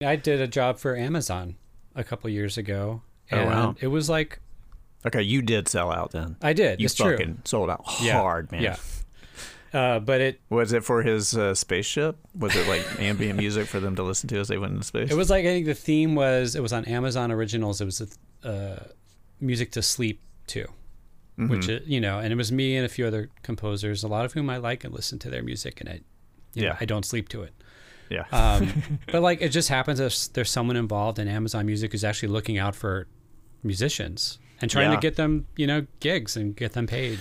I did a job for Amazon a couple years ago. Oh, And wow. It was like Okay, you did sell out then. I did. You it's true. sold out Yeah, hard, man. Yeah. Uh, but it Was it for his uh, spaceship? Was it like ambient music for them to listen to as they went into space? it was like I think the theme was it was on Amazon Originals. It was uh, music to sleep to, Mm-hmm. which it, you know, and it was me and a few other composers, a lot of whom I like and listen to their music, and I, you know, Yeah. I don't sleep to it. Yeah. Um, but like it just happens there's, there's someone involved in Amazon Music who's actually looking out for musicians and trying Yeah. to get them, you know, gigs and get them paid.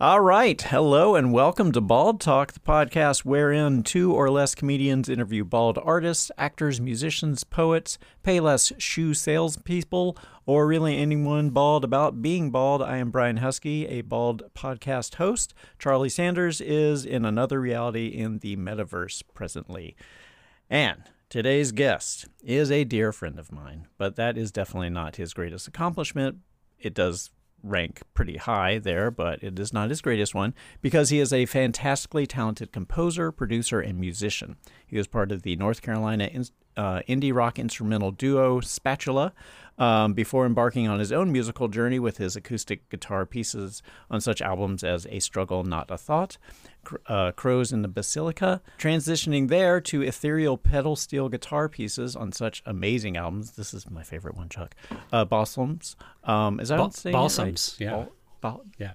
All right. Hello and welcome to Bald Talk, the podcast wherein two or less comedians interview bald artists, actors, musicians, poets, payless shoe salespeople, or really anyone bald about being bald. I am Brian Husky, a bald podcast host. Charlie Sanders is in another reality in the metaverse presently. And today's guest is a dear friend of mine, but that is definitely not his greatest accomplishment. It does rank pretty high there, but it is not his greatest one because he is a fantastically talented composer, producer, and musician. He was part of the North Carolina in, uh, indie rock instrumental duo Spatula um, before embarking on his own musical journey with his acoustic guitar pieces on such albums as A Struggle Not a Thought, uh, Crows in the Basilica, transitioning there to ethereal pedal steel guitar pieces on such amazing albums. This is my favorite one, Chuck. Uh, Balsams. Um, is that Bal- saying it right? Balsams, yeah. Bal- bal- Yeah.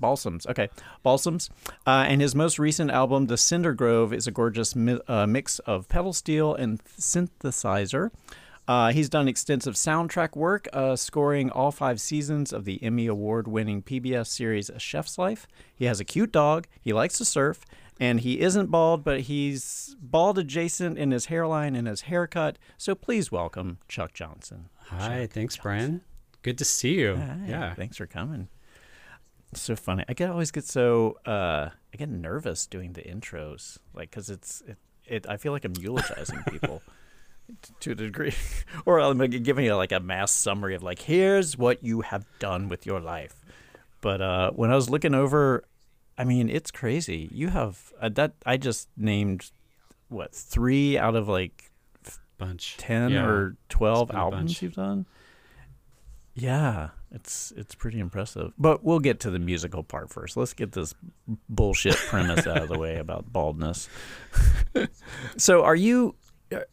Balsams. Okay. Balsams. Uh, and his most recent album, The Cinder Grove, is a gorgeous mi- uh, mix of pedal steel and synthesizer. Uh, he's done extensive soundtrack work, uh, scoring all five seasons of the Emmy Award winning PBS series A Chef's Life. He has a cute dog. He likes to surf. And he isn't bald, but he's bald adjacent in his hairline and his haircut. So please welcome Chuck Johnson. Hi, thanks, Brian. Good to see you. Hi, yeah. Thanks for coming. It's so funny. I get always get so uh I get nervous doing the intros, like because it's it, it. I feel like I'm eulogizing people to a degree, or I'm giving you like a mass summary of like here's what you have done with your life. But uh when I was looking over, I mean it's crazy. You have uh, that. I just named what three out of like Bunch. ten Yeah. or twelve albums you've done. Yeah, it's it's pretty impressive. But we'll get to the musical part first. Let's get this bullshit premise out of the way about baldness. so, are you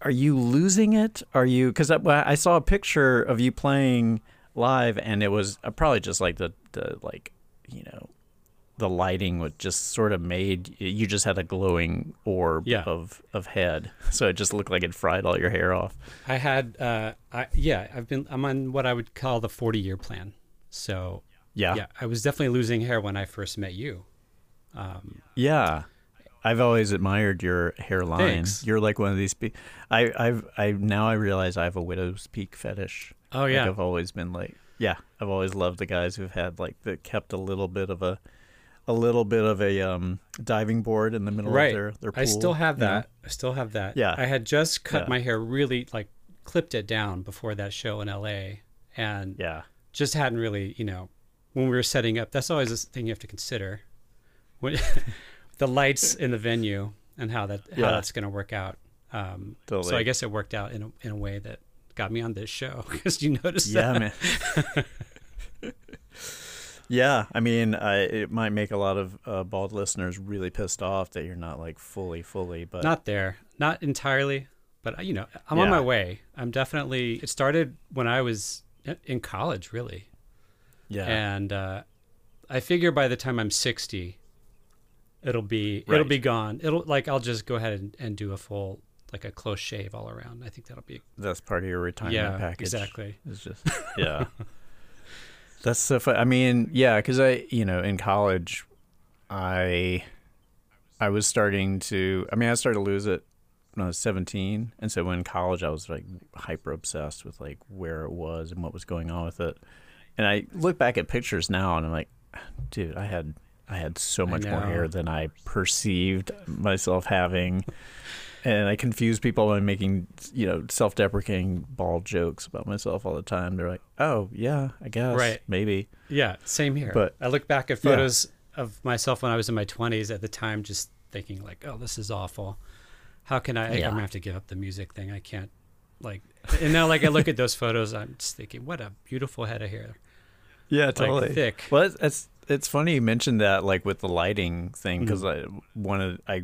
are you losing it? Are you because I, I saw a picture of you playing live, and it was uh, probably just like the the like you know the lighting would just sort of made you just had a glowing orb Yeah. of of head, so it just looked like it fried all your hair off. I had, uh, I yeah, I've been, I'm on what I would call the 40 year plan. So Yeah, yeah, I was definitely losing hair when I first met you. Um, Yeah. I've always admired your hairline. Thanks. You're like one of these. Pe- I, I've, I now I realize I have a widow's peak fetish. oh Like, yeah, I've always been like, yeah, I've always loved the guys who've had like that kept a little bit of a, a little bit of a um diving board in the middle right. of their their pool. I still have that. I still have that. Yeah. I had just cut Yeah. my hair really like clipped it down before that show in LA, and Yeah. just hadn't really, you know, when we were setting up. That's always a thing you have to consider, when, the lights in the venue and how that how Yeah. that's going to work out. Um, so I guess it worked out in a, in a way that got me on this show because you noticed Yeah, that. man. yeah, I mean, I, it might make a lot of uh, bald listeners really pissed off that you're not like fully, fully, but Not there, not entirely, but you know, I'm on my way. I'm definitely. It started when I was in college, really, yeah, and uh, I figure by the time I'm 60, it'll be it'll be gone. It'll like I'll just go ahead and, and do a full like a close shave all around. I think that'll be that's part of your retirement yeah, package. exactly. It's just yeah. That's so fun. I mean, yeah, because I, you know, in college, I, I was starting to. I mean, I started to lose it when I was seventeen, and so when in college, I was like hyper obsessed with like where it was and what was going on with it. And I look back at pictures now, and I'm like, dude, I had I had so much more hair than I perceived myself having. and I confuse people by making you know self-deprecating bald jokes about myself all the time. They're like, "Oh yeah, I guess, Right. maybe." Yeah, same here. But- I look back at Yeah. photos of myself when I was in my 20s at the time, just thinking like, "Oh, this is awful. How can I? Yeah. I'm gonna have to give up the music thing. I can't." Like, and now like I look at those photos, I'm just thinking, "What a beautiful head of hair, Yeah, like thick." Well, it's, it's it's funny you mentioned that, like with the lighting thing, because Mm-hmm. I wanted I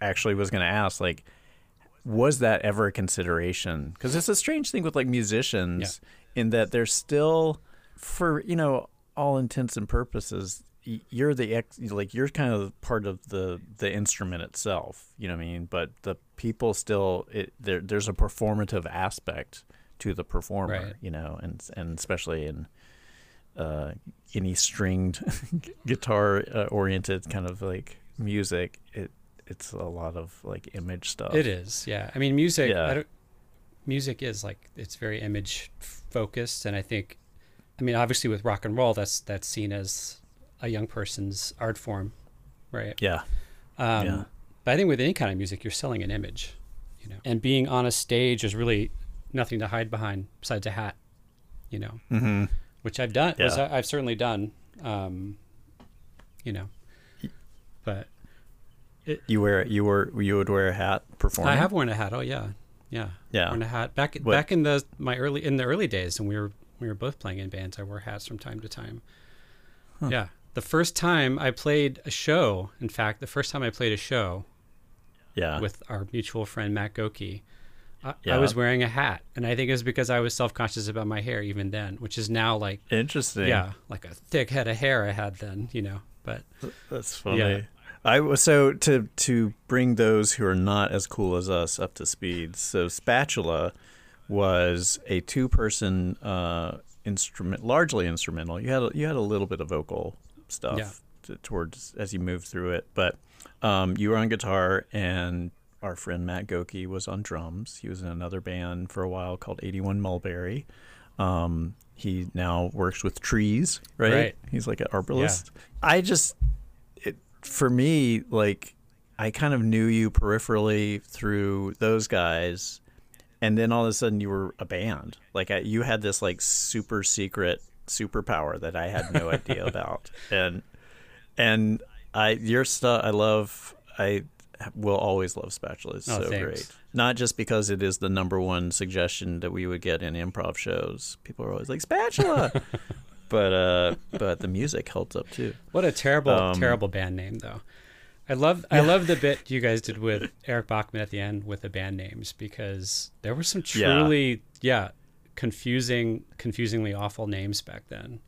actually was going to ask, like, was that ever a consideration? Because it's a strange thing with like musicians, in that they're still, for you know, all intents and purposes, you're the ex, like you're kind of part of the the instrument itself. You know what I mean? But the people still, it, there there's a performative aspect to the performer. Right. You know, and and especially in uh, any stringed guitar uh, oriented kind of like music, it it's a lot of like image stuff. It is, yeah. I mean, music. Yeah. I don't, music is like it's very image focused, and I think, I mean, obviously with rock and roll, that's that's seen as a young person's art form, right? Yeah. Um, Yeah. But I think with any kind of music, you're selling an image, you know. And being on a stage is really nothing to hide behind besides a hat, you know, Mm-hmm. Which I've done. was- Yeah. I've certainly done, um, you know. But You wear you were you would wear a hat performing. I have worn a hat. Oh yeah, yeah. Yeah. worn a hat back What- back in the my early in the early days, and we were we were both playing in bands. I wore hats from time to time. Yeah, the first time I played a show, in fact, the first time I played a show Yeah. with our mutual friend Matt Goki, I, Yeah. I was wearing a hat, and I think it was because I was self conscious about my hair even then, which is now like Interesting. yeah, like a thick head of hair I had then, you know. But That's funny. Yeah. I was so to to bring those who are not as cool as us up to speed. So Spatula was a two person uh, instrument, largely instrumental. You had a, you had a little bit of vocal stuff Yeah. to, towards as you moved through it, but um, you were on guitar and. Our friend Matt Goki was on drums. He was in another band for a while called 81 Mulberry. Um, he now works with trees, right? Right. He's like an arborist. I just, it, for me, like, I kind of knew you peripherally through those guys, and then all of a sudden you were a band. Like, I, you had this like super secret superpower that I had no idea about, and and I your stuff I love. I will always love Spatula. It's Oh, so thanks. great. Not just because it is the number one suggestion that we would get in improv shows. People are always like Spatula, but uh, but the music holds up too. What a terrible, Um, terrible band name, though. I love, I love the bit you guys did with Eric Bachmann at the end with the band names because there were some Yeah. truly, yeah, confusing, confusingly awful names back then.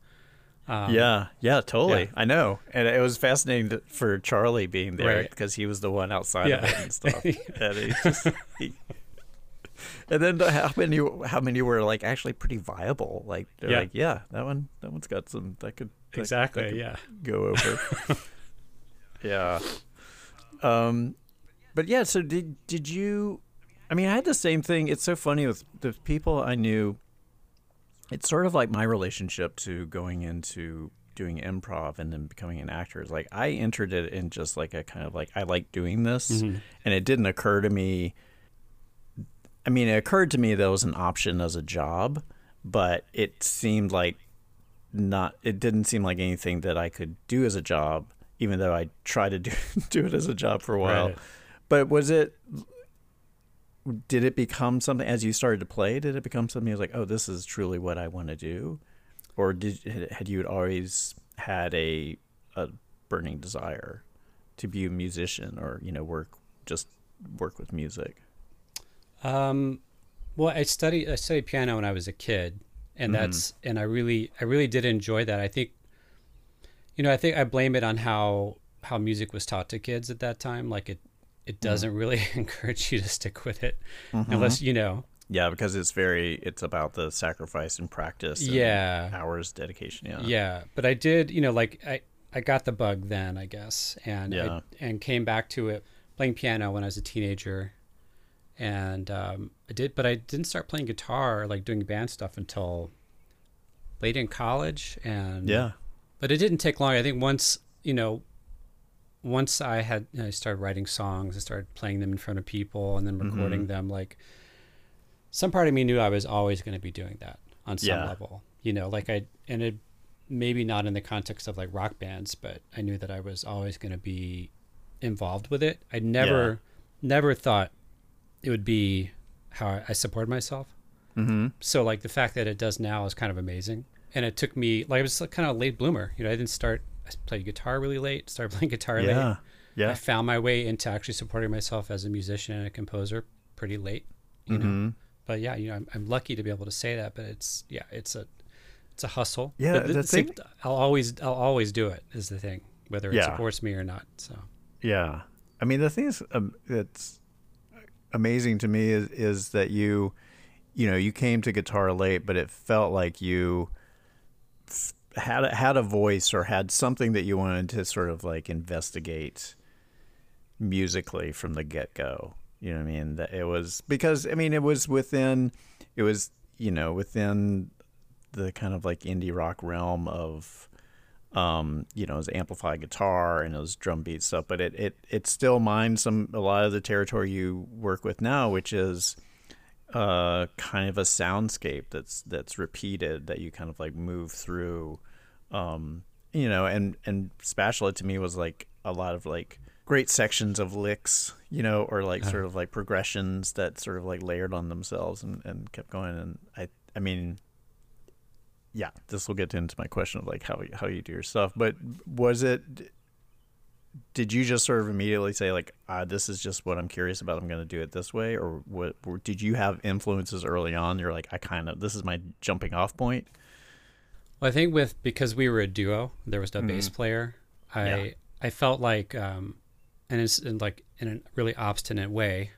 Um, yeah, yeah, totally. yeah. I know, and it was fascinating to, for Charlie being there Right. because he was the one outside of it and stuff. and he just, he, and then the- how many how many were like actually pretty viable? Like they're Yeah. like, yeah, that one that one's got some that could that- that exactly. could yeah, go over. yeah. Um, but yeah. So did did you? I mean, I had the same thing. It's so funny with the people I knew. It's sort of like my relationship to going into doing improv and then becoming an actor. Is like I entered it in just like a kind of like I like doing this, Mm-hmm. and it didn't occur to me. I mean, it occurred to me that it was an option as a job, but it seemed like not it didn't seem like anything that I could do as a job, even though I tried to do do it as a job for a while. Right. But was it did it become something as you started to play? Did it become something you was like, oh, this is truly what I want to do, or did had you always had a a burning desire to be a musician or you know work just work with music? Um, well, I studied I studied piano when I was a kid, and Mm-hmm. that's and I really I really did enjoy that. I think, you know, I think I blame it on how how music was taught to kids at that time. Like it it Mm-hmm. doesn't really encourage you to stick with it unless you know. Yeah, because it's very it's about the sacrifice and practice. And Yeah. hours dedication. Yeah, Yeah, but I did, you know, like I I got the bug then, I guess, and Yeah. I, and came back to it playing piano when I was a teenager, and um, I did, but I didn't start playing guitar like doing band stuff until late in college, and yeah, but it didn't take long. I think once you know, once I had you know, I started writing songs, I started playing them in front of people and then recording them. Like some part of me knew I was always going to be doing that on some Yeah. level. You know, like I and it maybe not in the context of like rock bands, but I knew that I was always going to be involved with it. I never never thought it would be how I- I support myself. Mm-hmm. So like the fact that it does now is kind of amazing. And it took me like I was kind of a late bloomer. You know, I didn't start. I played guitar really late. Started playing guitar late. Yeah. I found my way into actually supporting myself as a musician and a composer pretty late. You know, Mm-hmm. but yeah, you know, I'm, I'm lucky to be able to say that. But it's yeah, it's a it's a hustle. Yeah, but the it's thing- I'll always I'll always do it is the thing, whether it Yeah. supports me or not. So Yeah, I mean the thing is um, that's amazing to me is is that you, you know, you came to guitar late, but it felt like you f- had a, had a voice or had something that you wanted to sort of like investigate musically from the get go. You know what I mean? That it was because I mean it was within it was you know within the kind of like indie rock realm of um, you know, it was amplified guitar and it was drum beat stuff, but it, it, it still minds some, a lot of the territory you work with now, which is, uh, kind of a soundscape that's, that's repeated that you kind of like move through, um, you know, and, and Spatula to me was like a lot of like great sections of licks, you know, or like sort of like progressions that sort of like layered on themselves and, and kept going. And I, I mean, yeah, this will get into my question of like how how you do your stuff. But was it? Did you just sort of immediately say like, ah, this is just what I'm curious about. I'm going to do it this way, or what? Or did you have influences early on? You're like, I kind of this is my jumping off point. Well, I think with because we were a duo, there was no bass player. I Mm-hmm. Yeah. I felt like, um, and it's in like in a really obstinate way.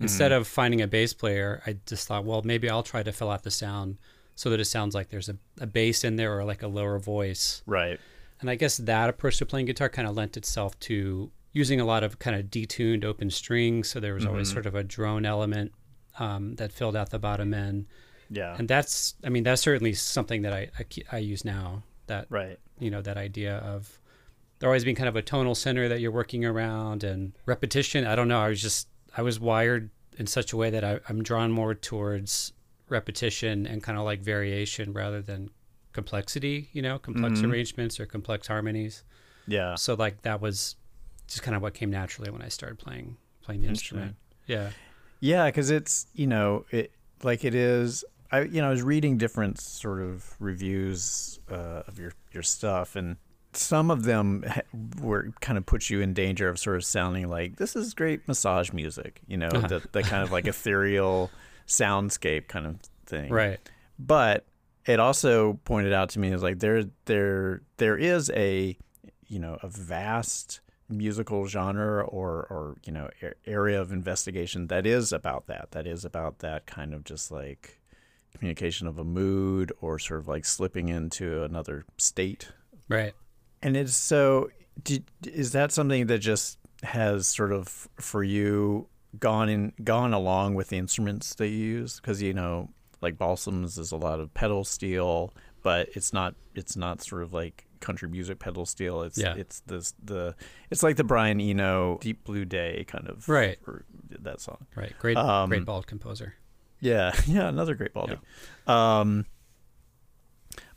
Instead Mm-hmm. of finding a bass player, I just thought, well, maybe I'll try to fill out the sound so that it sounds like there's a, a bass in there or like a lower voice. Right. And I guess that approach to playing guitar kind of lent itself to using a lot of kind of detuned open strings. So there was always Mm-hmm. sort of a drone element um, that filled out the bottom end. Yeah. And that's, I mean, that's certainly something that I, I, I use now. That right. you know that idea of there always being kind of a tonal center that you're working around and repetition. I don't know. I was just I was wired in such a way that I, I'm drawn more towards repetition and kind of like variation rather than complexity. You know, complex arrangements or complex harmonies. Yeah. So like that was just kind of what came naturally when I started playing playing the instrument. Yeah. Yeah, because it's you know it like it is. I you know I was reading different sort of reviews uh, of your your stuff, and some of them were kind of put you in danger of sort of sounding like this is great massage music. You know, the the kind of like ethereal soundscape kind of thing. Right. But it also pointed out to me is like there there there is a you know a vast musical genre or or you know area of investigation that is about that that is about that kind of just like communication of a mood or sort of like slipping into another state Right. and it's so did, is that something that just has sort of for you gone in gone along with the instruments that you use because you know like balsams is a lot of pedal steel but it's not it's not sort of like country music pedal steel it's Yeah. it's this the it's like the Brian Eno Deep Blue Day kind of Right. that song Right. Great. Um, great bald composer. yeah, yeah, another great Baldy. Um,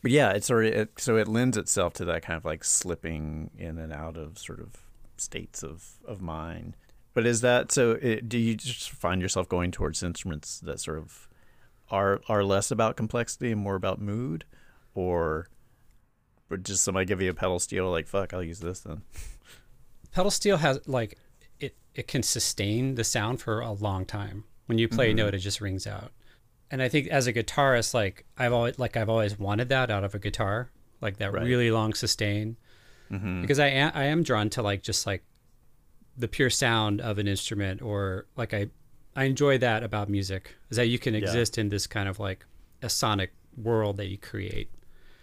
but yeah, it's sort of it, so it lends itself to that kind of like slipping in and out of sort of states of of mind. But is that so? It, do you just find yourself going towards instruments that sort of are are less about complexity and more about mood, or would just somebody give you a pedal steel like fuck, I'll use this then? pedal steel has like it it can sustain the sound for a long time. When you play a note mm-hmm. it just rings out. And i think as a guitarist like i've always like i've always wanted that out of a guitar like that Right. really long sustain. Mm-hmm. Because i am i am drawn to like just like the pure sound of an instrument or like i i enjoy that about music is that you can exist in this kind of like a sonic world that you create.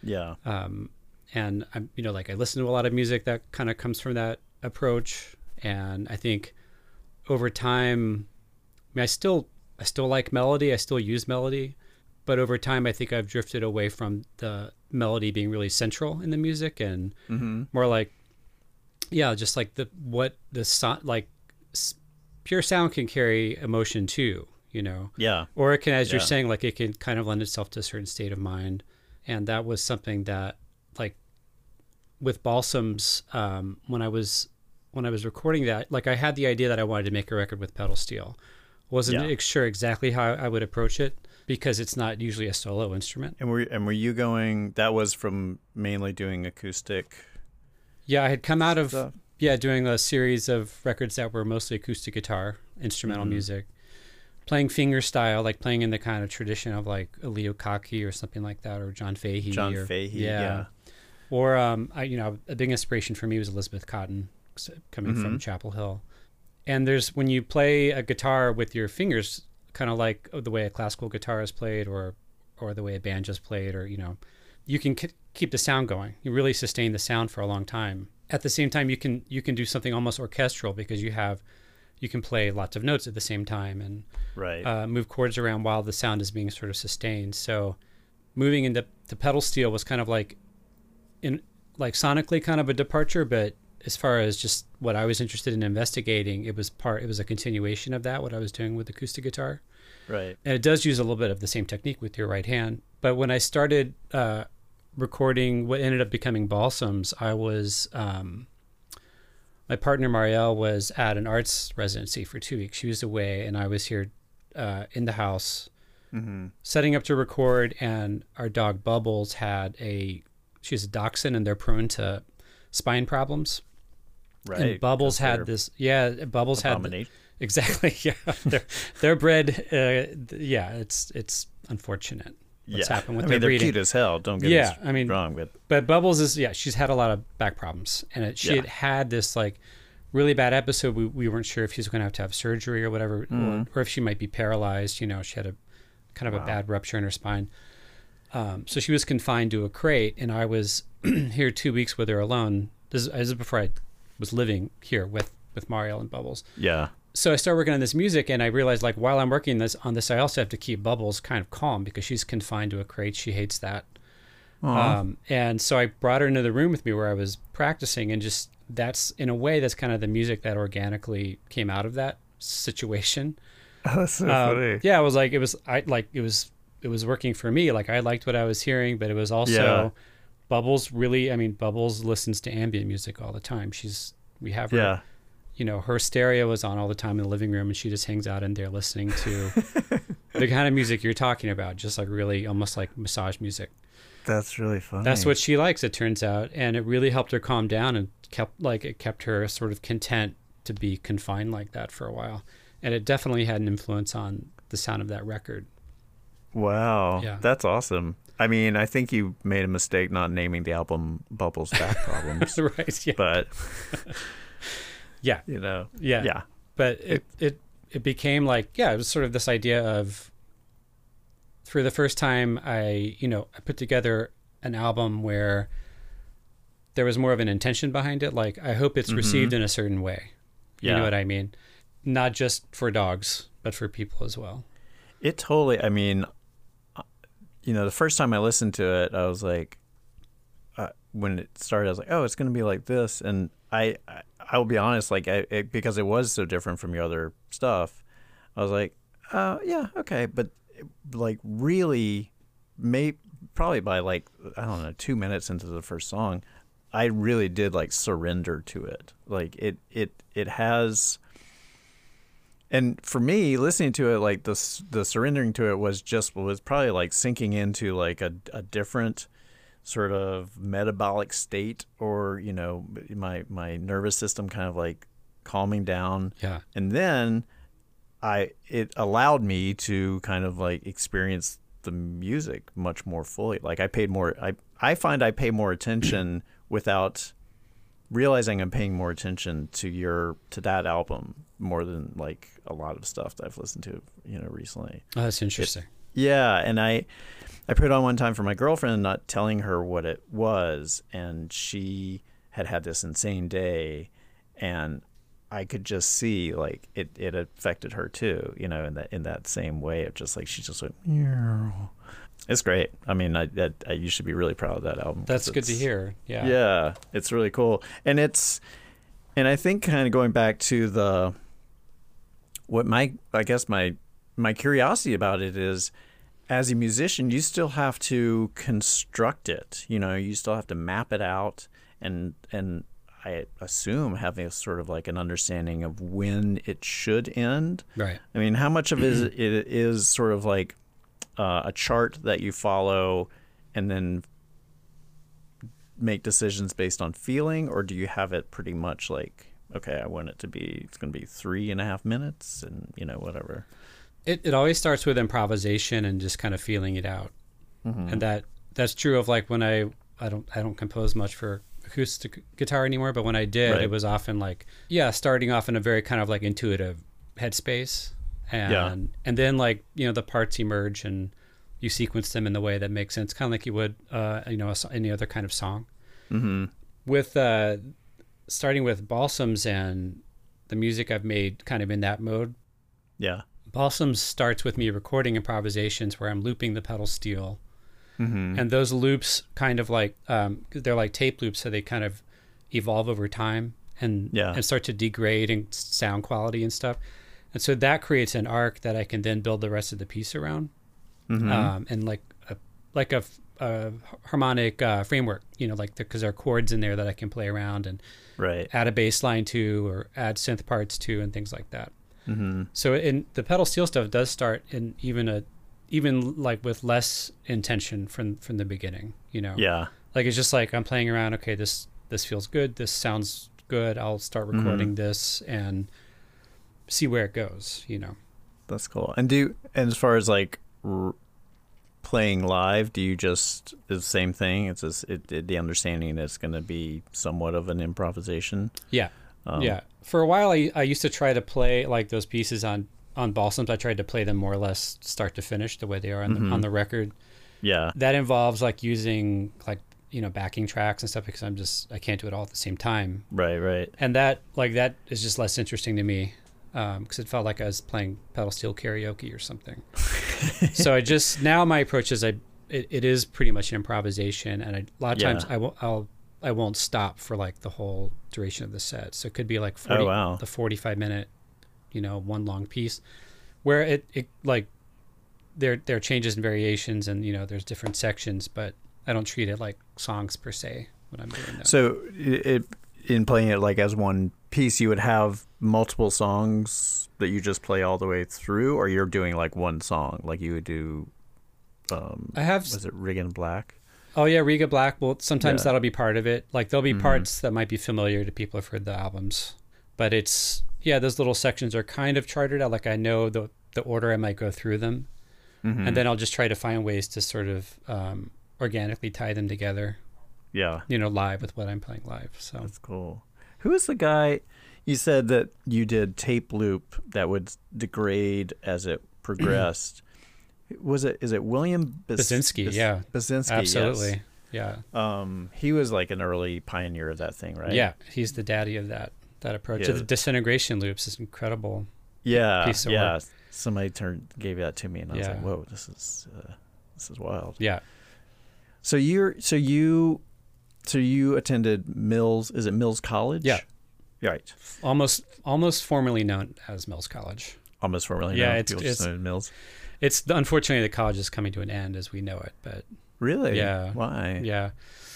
Yeah, um, and I'm you know like I listen to a lot of music that kind of comes from that approach, and I think over time, I mean I still I still like melody, I still use melody, but over time I think I've drifted away from the melody being really central in the music and more like yeah, just like the what the so, like pure sound can carry emotion too, you know. Yeah. Or it can, as you're saying, like it can kind of lend itself to a certain state of mind, and that was something that, like, with balsams, um, when I was when I was recording that, like I had the idea that I wanted to make a record with pedal steel. Wasn't Yeah. sure exactly how I would approach it because it's not usually a solo instrument. And were and were you going? That was from mainly doing acoustic. Yeah, I had come out of Stuff. Yeah doing a series of records that were mostly acoustic guitar, instrumental Mhm. music, playing finger style, like playing in the kind of tradition of like Leo Kottke or something like that, or John Fahey. John or, Fahey. yeah. Yeah. Or um, I you know a big inspiration for me was Elizabeth Cotten, coming from Mhm. Chapel Hill. And there's when you play a guitar with your fingers, kind of like the way a classical guitar is played, or or the way a banjo's played, or you know, you can k- keep the sound going. You really sustain the sound for a long time. At the same time, you can you can do something almost orchestral because you have you can play lots of notes at the same time and Right. uh, move chords around while the sound is being sort of sustained. So moving into the pedal steel was kind of like in like sonically kind of a departure, but as far as just what I was interested in investigating, it was part it was a continuation of that what I was doing with acoustic guitar. right. And it does use a little bit of the same technique with your right hand. But when I started uh, recording what ended up becoming Balsams, I was um, my partner Marielle was at an arts residency for two weeks. She was away, and I was here uh, in the house Mm-hmm. setting up to record. And our dog Bubbles had a she's a dachshund, and they're prone to spine problems. Right. And Bubbles had this. Yeah, Bubbles had the-. Exactly. Yeah, they're they're bred. Uh, yeah, it's it's unfortunate what's yeah. happened with I their mean, they're breeding. cute as hell. Don't get Yeah, I mean- wrong, but But Bubbles is yeah, she's had a lot of back problems, and it, she Yeah. had had this like really bad episode. We we weren't sure if she was going to have to have surgery or whatever, Mhm. or, or if she might be paralyzed. You know, she had a kind of a bad rupture in her spine. Um, so she was confined to a crate, and I was here two weeks with her alone. This is, this is before I was living here with with Mariel and Bubbles yeah. So I started working on this music, and I realized like while I'm working this on this, I also have to keep Bubbles kind of calm because she's confined to a crate. She hates that. Um, and so I brought her into the room with me where I was practicing, and just that's in a way that's kind of the music that organically came out of that situation. That's so Um, yeah, it was like it was I like it was it was working for me. Like I liked what I was hearing, but it was also Yeah. Bubbles really. I mean, Bubbles listens to ambient music all the time. She's we have her Yeah. You know, her stereo is on all the time in the living room, and she just hangs out in there listening to the kind of music you're talking about, just like really almost like massage music. That's really funny. That's what she likes, it turns out, and it really helped her calm down and kept like it kept her sort of content to be confined like that for a while, and it definitely had an influence on the sound of that record. Wow. Yeah. That's awesome. I mean, I think you made a mistake not naming the album Bubbles Back Problems. right? Yeah. but Yeah. you know. Yeah. Yeah. but it, it it became like yeah it was sort of this idea of for the first time i you know i put together an album where there was more of an intention behind it like i hope it's received in a certain way Yeah. you know what i mean not just for dogs but for people as well It totally. I mean, uh, you know, the first time I listened to it, I was like, when it started, I was like, oh, it's going to be like this, and I, I, I will be honest, like, I, it, because it was so different from your other stuff, I was like, uh, yeah, okay, but like really, may probably by like I don't know, two minutes into the first song, I really did like surrender to it. Like it, it, it has and for me listening to it like the the surrendering to it was just was probably like sinking into like a, a different sort of metabolic state or you know my my nervous system kind of like calming down. Yeah. And then i it allowed me to kind of like experience the music much more fully. Like i paid more i i find i pay more attention without realizing i'm paying more attention to your to that album more than like a lot of stuff that i've listened to you know recently. Oh, that's interesting yeah, and I I put it on one time for my girlfriend, not telling her what it was, and she had had this insane day, and I could just see like it, it affected her too, you know, in that in that same way of just like she just went. "Meow." It's great. I mean, I, that I you should be really proud of that album. that's good to hear yeah yeah, it's really cool, and it's And I think kind of going back to the what my I guess my my curiosity about it is as a musician you still have to construct it. You know, you still have to map it out and and I assume having a sort of like an understanding of when it should end. Right. I mean, how much of it is, it is sort of like uh, a chart that you follow and then make decisions based on feeling, or do you have it pretty much like, okay, I want it to be, it's going to be three and a half minutes and, you know, whatever? It it always starts with improvisation and just kind of feeling it out, and that that's true of like when I I don't I don't compose much for acoustic guitar anymore, but when I did, Right. it was often like yeah, starting off in a very kind of like intuitive headspace, and Yeah. and then like you know the parts emerge and you sequence them in the way that makes sense, kind of like you would uh, you know a any other kind of song. Mm-hmm. With uh, starting with balsams and the music I've made, kind of in that mode, Yeah. Balsams starts with me recording improvisations where I'm looping the pedal steel, Mm-hmm. and those loops kind of like um, they're like tape loops, so they kind of evolve over time and Yeah. and start to degrade in sound quality and stuff. And so that creates an arc that I can then build the rest of the piece around, Mm-hmm. um, and like a like a harmonic uh, framework, you know, like because there are chords in there that I can play around and right. add a bass line to or add synth parts to and things like that. Mm-hmm. So in the pedal steel stuff does start in even a even like with less intention from from the beginning, you know. Yeah. Like it's just like I'm playing around, okay, this this feels good, this sounds good. I'll start Mm-hmm. recording this and see where it goes, you know. That's cool. And do and as far as like r- playing live, do you just the same thing? It's just, it, it, the understanding that it's going to be somewhat of an improvisation. Yeah. Um, yeah. For a while I I used to try to play like those pieces on on balsams. I tried to play them more or less start to finish the way they are on Mm-hmm. the on the record. Yeah. that involves like using like you know backing tracks and stuff because I'm just I can't do it all at the same time, Right. Right. and that like that is just less interesting to me because it felt like I was playing pedal steel karaoke or something. so I just now my approach is I it, it is pretty much an improvisation, and I, a lot of Yeah. times I won't I'll I won't stop for like the whole duration of the set. So it could be like 40, Oh, wow. the forty five minute, you know, one long piece, where it it like there there are changes and variations and you know there's different sections but i don't treat it like songs per se when i'm doing that So it, in playing it like as one piece, you would have multiple songs that you just play all the way through, or you're doing like one song, like you would do. Um, i have was it Riggin Black? Oh yeah riga black well sometimes Yeah. that'll be part of it like there'll be Mhm. parts that might be familiar to people who've heard the albums but it's yeah those little sections are kind of charted out like i know the the order i might go through them Mm-hmm. and then i'll just try to find ways to sort of um, organically tie them together yeah, you know live with what i'm playing live so that's cool. Who is the guy? You said that you did tape loop that would degrade as it progressed. Was it? Is it William Bas- Basinski, Bas- yeah. Basinski, absolutely yeah Um, he was like an early pioneer of that thing, right? Yeah, he's the daddy of that that approach. Yeah. The disintegration loops is incredible. yeah, piece of yeah. work. Somebody turned gave that to me, and I was like, "Whoa, this is uh, this is wild." Yeah, So you're so you so you attended Mills? Is it Mills College? Yeah. right. almost almost formerly known as Mills College. Almost formerly. Yeah, known. it's- it's- Mills. It's unfortunately the college is coming to an end as we know it, but Really? Yeah. Why? yeah,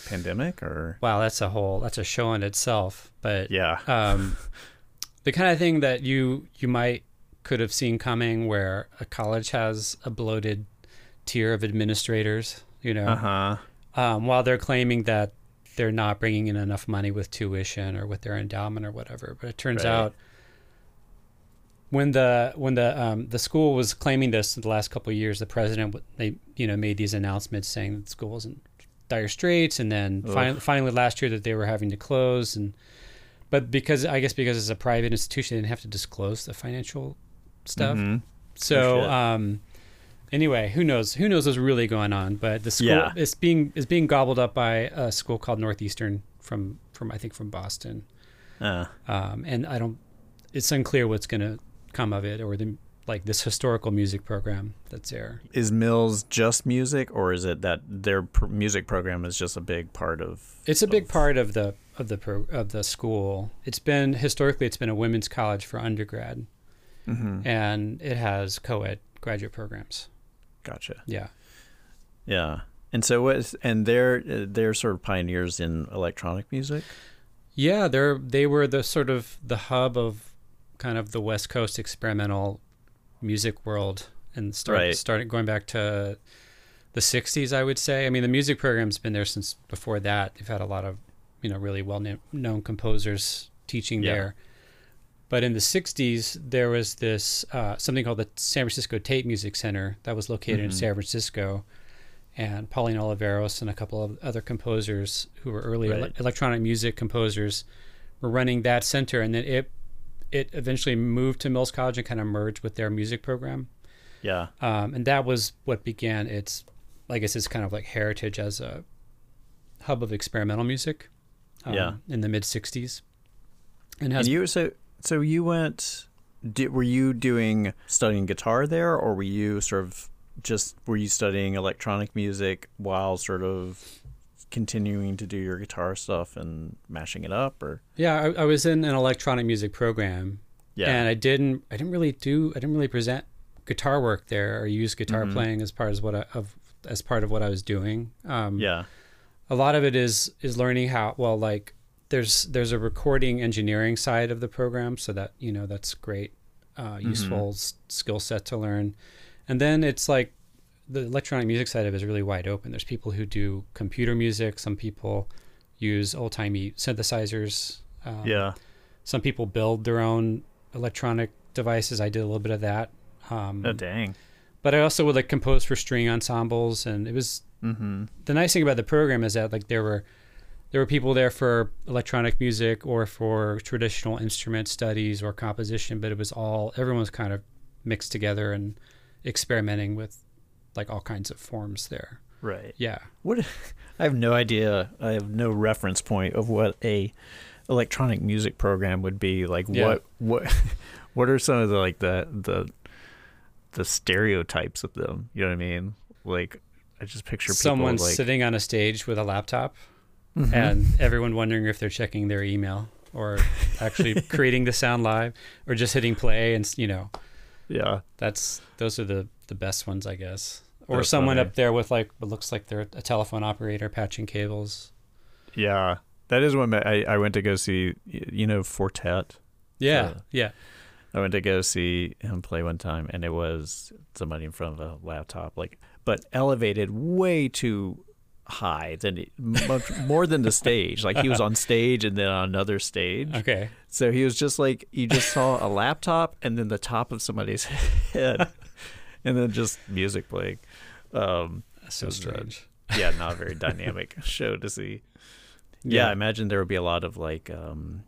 Pandemic or? wow, that's a whole that's a show in itself. But Yeah. um, the kind of thing that you you might could have seen coming, where a college has a bloated tier of administrators, you know, Uh huh. um, while they're claiming that they're not bringing in enough money with tuition or with their endowment or whatever. But it turns Right. out when the when the um, the school was claiming this in the last couple of years, the president they you know made these announcements saying that the school was in dire straits, and then fin- finally last year that they were having to close and. But because I guess because it's a private institution, they didn't have to disclose the financial stuff. Mhm. So um, anyway, who knows? Who knows what's really going on? But the school Yeah. is being is being gobbled up by a school called Northeastern from from I think from Boston, Uh, um, and I don't. It's unclear what's going to come of it, or the like this historical music program that's there. Is Mills just music, or is it that their pr- music program is just a big part of? It's a big part of the of the pro, of the school. It's been historically it's been a women's college for undergrad, Mhm. and it has co-ed graduate programs. Gotcha. Yeah, Yeah. And so what? Is, and they're they're sort of pioneers in electronic music. yeah. They're they were the sort of the hub of kind of the West Coast experimental music world, and start, Right. started going back to the '60s. I would say. I mean, the music program's been there since before that. They've had a lot of you know really well known composers teaching Yeah. there. But in the '60s, there was this uh, something called the San Francisco Tape Music Center that was located in Mhm. San Francisco, and Pauline Oliveros and a couple of other composers who were early ele- electronic music composers were running that center, and then it it eventually moved to Mills College and kind of merged with their music program, Yeah. um, and that was what began its, I guess, its kind of like heritage as a hub of experimental music. um, Yeah. in the mid '60s, and And you so so you went. Did, were you doing studying guitar there, or were you sort of just were you studying electronic music while sort of continuing to do your guitar stuff and mashing it up, or? Yeah, I, I was in an electronic music program, yeah, and I didn't I didn't really do I didn't really present guitar work there or use guitar Mhm. playing as part of what I, of as part of what I was doing. Um, yeah, a lot of it is is learning how well like there's there's a recording engineering side of the program, so that you know that's great, uh, useful s- skill set to learn, and then it's like the electronic music side of it is really wide open. There's people who do computer music. Some people use old timey synthesizers. Um, yeah, some people build their own electronic devices. I did a little bit of that. Um, oh dang, but I also would like compose for string ensembles, and it was mm-hmm. the nice thing about the program is that like there were there were people there for electronic music or for traditional instrument studies or composition, but it was all everyone was kind of mixed together and experimenting with like all kinds of forms there. right. Yeah. What I have no idea. I have no reference point of what a electronic music program would be. Like Yeah. what what what are some of the like the the the stereotypes of them? You know what I mean? Like I just picture people Someone like sitting on a stage with a laptop Mhm. and everyone wondering if they're checking their email or actually creating the sound live or just hitting play and you know yeah, that's those are the the best ones i guess or That's someone funny. up there with like what looks like they're a telephone operator patching cables yeah. That is when I I went to go see you know Four Tet. yeah So- yeah I went to go see him play one time, and it was somebody in front of a laptop, like, but elevated way too high than much more than the stage. Like he was on stage and then on another stage. okay So he was just like you just saw a laptop and then the top of somebody's head, and then just music playing. Um, that's so Just, uh, strange yeah, not a very dynamic show to see. Yeah, Yeah. I imagine there would be a lot of like um,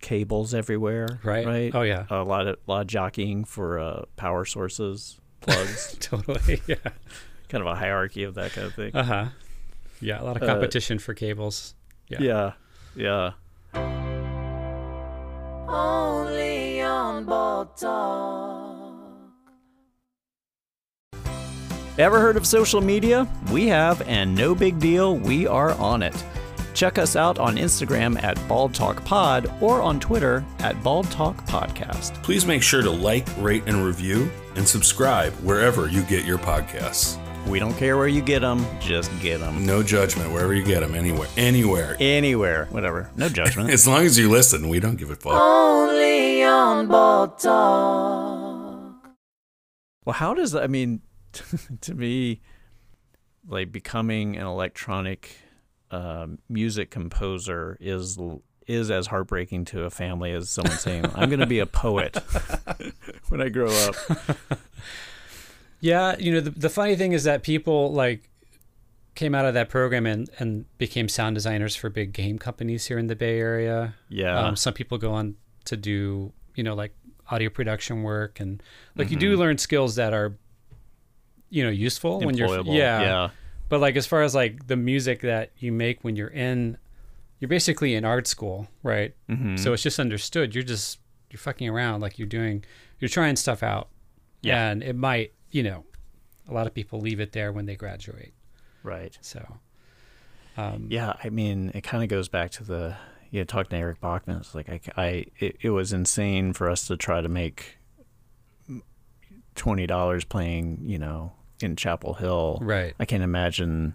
cables everywhere. right Right. oh yeah a lot of lot of jockeying for uh, power sources, plugs, totally yeah kind of a hierarchy of that kind of thing. uh-huh yeah a lot of Uh, competition for cables yeah. yeah, yeah. Only on Ball Ever heard of social media? We have, and no big deal, we are on it. Check us out on Instagram at Bald Talk Pod or on Twitter at Bald Talk Podcast. Please make sure to like, rate, and review, and subscribe wherever you get your podcasts. We don't care where you get them, just get them. No judgment wherever you get them, anywhere, anywhere. Anywhere, whatever. No judgment. As long as you listen, we don't give a fuck. Only on Bald Talk. Well, how does I mean, to me, like becoming an electronic um, music composer is is as heartbreaking to a family as someone saying, "I'm going to be a poet when I grow up." Yeah, you know, the, the funny thing is that people like came out of that program and, and became sound designers for big game companies here in the Bay Area. Yeah, Um, some people go on to do, you know, like audio production work and like you do learn skills that are, you know, useful when you're, yeah. yeah, But like as far as like the music that you make when you're in, you're basically in art school, right? Mhm. So it's just understood. You're just you're fucking around, like you're doing, you're trying stuff out Yeah. And it might, you know, a lot of people leave it there when they graduate. Right. So, um, Yeah, I mean, it kind of goes back to the you know, talking to Eric Bachmann. It's like I, I it, it was insane for us to try to make twenty dollars playing, you know, in Chapel Hill. right. I can't imagine.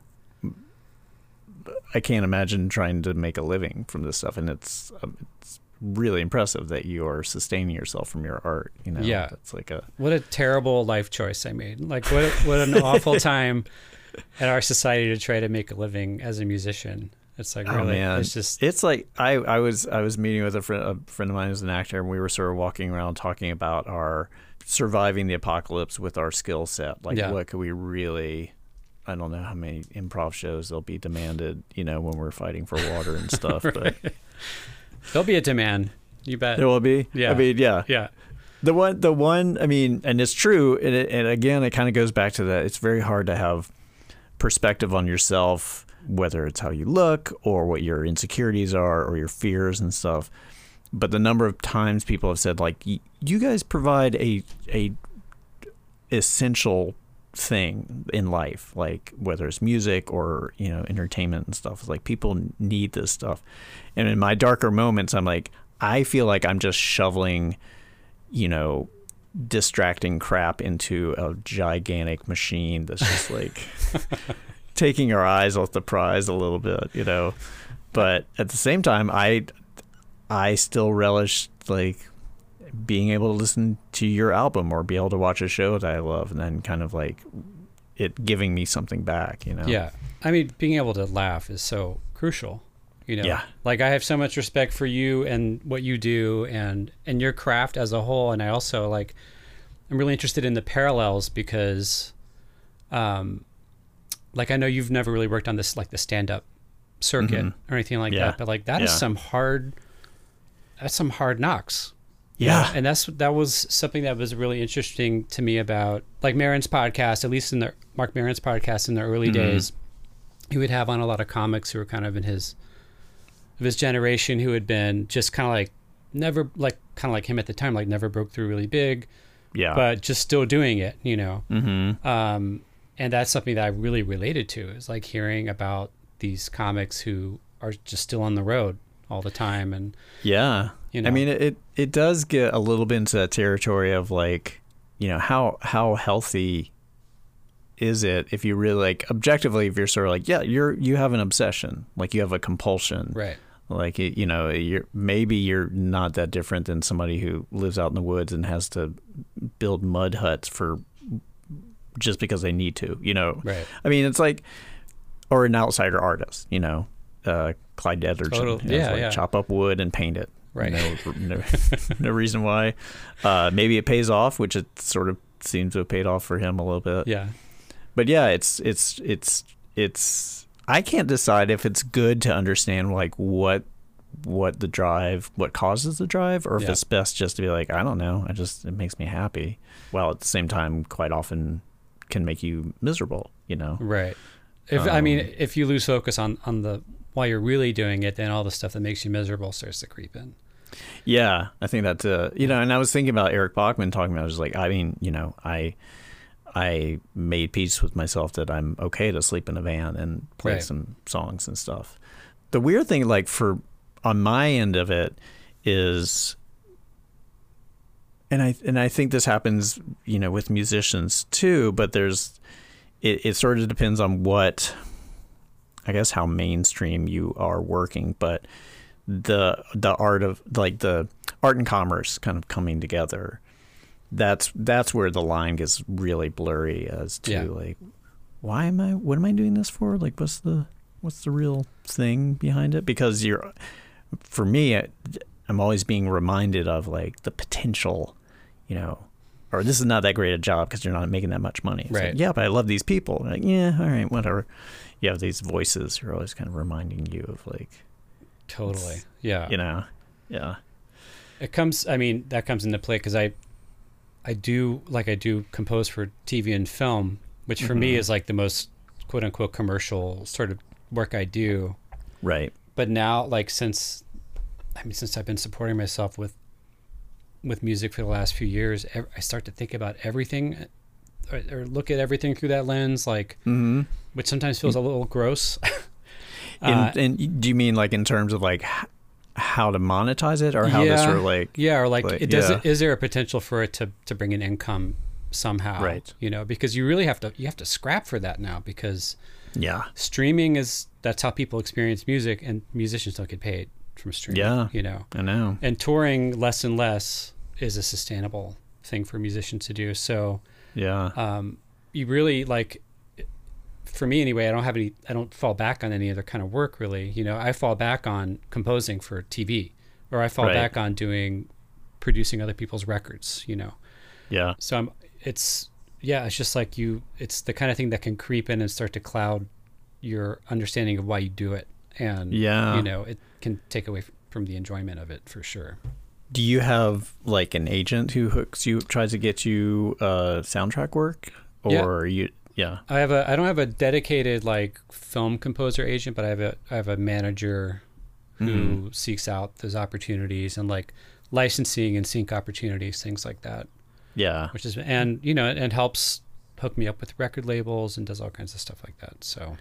I can't imagine trying to make a living from this stuff, and it's um, it's really impressive that you are sustaining yourself from your art. You know, Yeah. it's like a What a terrible life choice I made. Like, what, what an awful time at our society to try to make a living as a musician. It's like, Oh really, man, it's just, it's like I, I was I was meeting with a friend a friend of mine who's an actor, and we were sort of walking around talking about our surviving the apocalypse with our skill set. Like, Yeah. what could we really? I don't know how many improv shows there'll be demanded, you know, when we're fighting for water and stuff. But there'll be a demand. You bet. there will be. Yeah. I mean, yeah. yeah. The one, the one. I mean, and it's true. And, it, and again, it kind of goes back to that. It's very hard to have perspective on yourself, whether it's how you look or what your insecurities are or your fears and stuff. But the number of times people have said, like, "Y- you guys provide a a essential thing in life, like whether it's music or you know entertainment and stuff. It's like people need this stuff. And in my darker moments, I'm like, I feel like I'm just shoveling you know, distracting crap into a gigantic machine that's just like taking our eyes off the prize a little bit, you know. But at the same time, I I still relish like being able to listen to your album or be able to watch a show that I love and then kind of like it giving me something back, you know. Yeah. I mean, being able to laugh is so crucial. You know, Yeah. like I have so much respect for you and what you do and and your craft as a whole. And I also like, I'm really interested in the parallels because, um, like I know you've never really worked on this like the stand up circuit Mhm. or anything like Yeah. that, but like that is Yeah. some hard, that's some hard knocks. Yeah. and that's that was something that was really interesting to me about like Maron's podcast, at least in the Marc Maron's podcast in the early Mhm. days. He would have on a lot of comics who were kind of in his of his generation who had been just kind of like never like kind of like him at the time, like never broke through really big, Yeah. but just still doing it, you know. mhm. Um, and that's something that I really related to is like hearing about these comics who are just still on the road all the time and Yeah. you know I mean, it it does get a little bit into that territory of like, you know, how how healthy is it if you really like objectively if you're sort of like, yeah, you're you have an obsession, like you have a compulsion, right. like you know, you're maybe you're not that different than somebody who lives out in the woods and has to build mud huts for just because they need to, you know. Right. I mean, it's like, or an outsider artist, you know, uh, Clyde Edgerton. Total- you know, yeah, like yeah. Chop up wood and paint it. Right. No, no, no reason why. Uh, maybe it pays off, which it sort of seems to have paid off for him a little bit. Yeah. But yeah, it's it's it's it's. I can't decide if it's good to understand like what what the drive, what causes the drive, or if Yeah. it's best just to be like, I don't know. I just it makes me happy. While at the same time, quite often can make you miserable. You know. Right. If I mean, Um, if you lose focus on on the while you're really doing it, then all the stuff that makes you miserable starts to creep in. Yeah, I think that's uh, you know, and I was thinking about Eric Bachmann talking about. I was like, I mean, you know, I I made peace with myself that I'm okay to sleep in a van and play Right. some songs and stuff. The weird thing, like for on my end of it, is, and I and I think this happens, you know, with musicians too. But there's, it, it sort of depends on what, I guess, how mainstream you are working, but the the art of like the art and commerce kind of coming together that's that's where the line gets really blurry as to Yeah. like why am i what am i doing this for? Like what's the what's the real thing behind it? Because you're for me I- i'm always being reminded of like the potential you know or this is not that great a job because you're not making that much money. It's like, Right. yeah but i love these people. Like yeah all right whatever you have these voices who are always kind of reminding you of like Totally. Yeah. you know yeah It comes. I mean, that comes into play because I, I do like I do compose for TV and film, which for me Mhm. is like the most quote unquote commercial sort of work I do. right But now, like since, I mean, since I've been supporting myself with with music for the last few years, I start to think about everything or, or look at everything through that lens, like, Mm-hmm. which sometimes feels a little gross. And, Uh, and do you mean like in terms of like how to monetize it, or how to Yeah. sort of like yeah, or like, like, it does. yeah. Is there a potential for it to to bring an income somehow? Right. You know, because you really have to you have to scrap for that now because yeah, streaming is that's how people experience music, and musicians don't get paid from streaming. Yeah. You know, I know. and touring less and less is a sustainable thing for musicians to do. So Yeah, um, you really like for me anyway i don't have any i don't fall back on any other kind of work really you know? I fall back on composing for tv or i fall Right. back on doing producing other people's records you know? Yeah, so i'm it's yeah it's just like you it's the kind of thing that can creep in and start to cloud your understanding of why you do it. And Yeah. you know it can take away from the enjoyment of it for sure Do you have like an agent who hooks you, tries to get you uh, soundtrack work, or Yeah. are you? Yeah, I have a I don't have a dedicated like film composer agent, but I have a I have a manager who Mm-hmm. seeks out those opportunities and like licensing and sync opportunities, things like that. yeah. Which is and you know and helps hook me up with record labels and does all kinds of stuff like that. So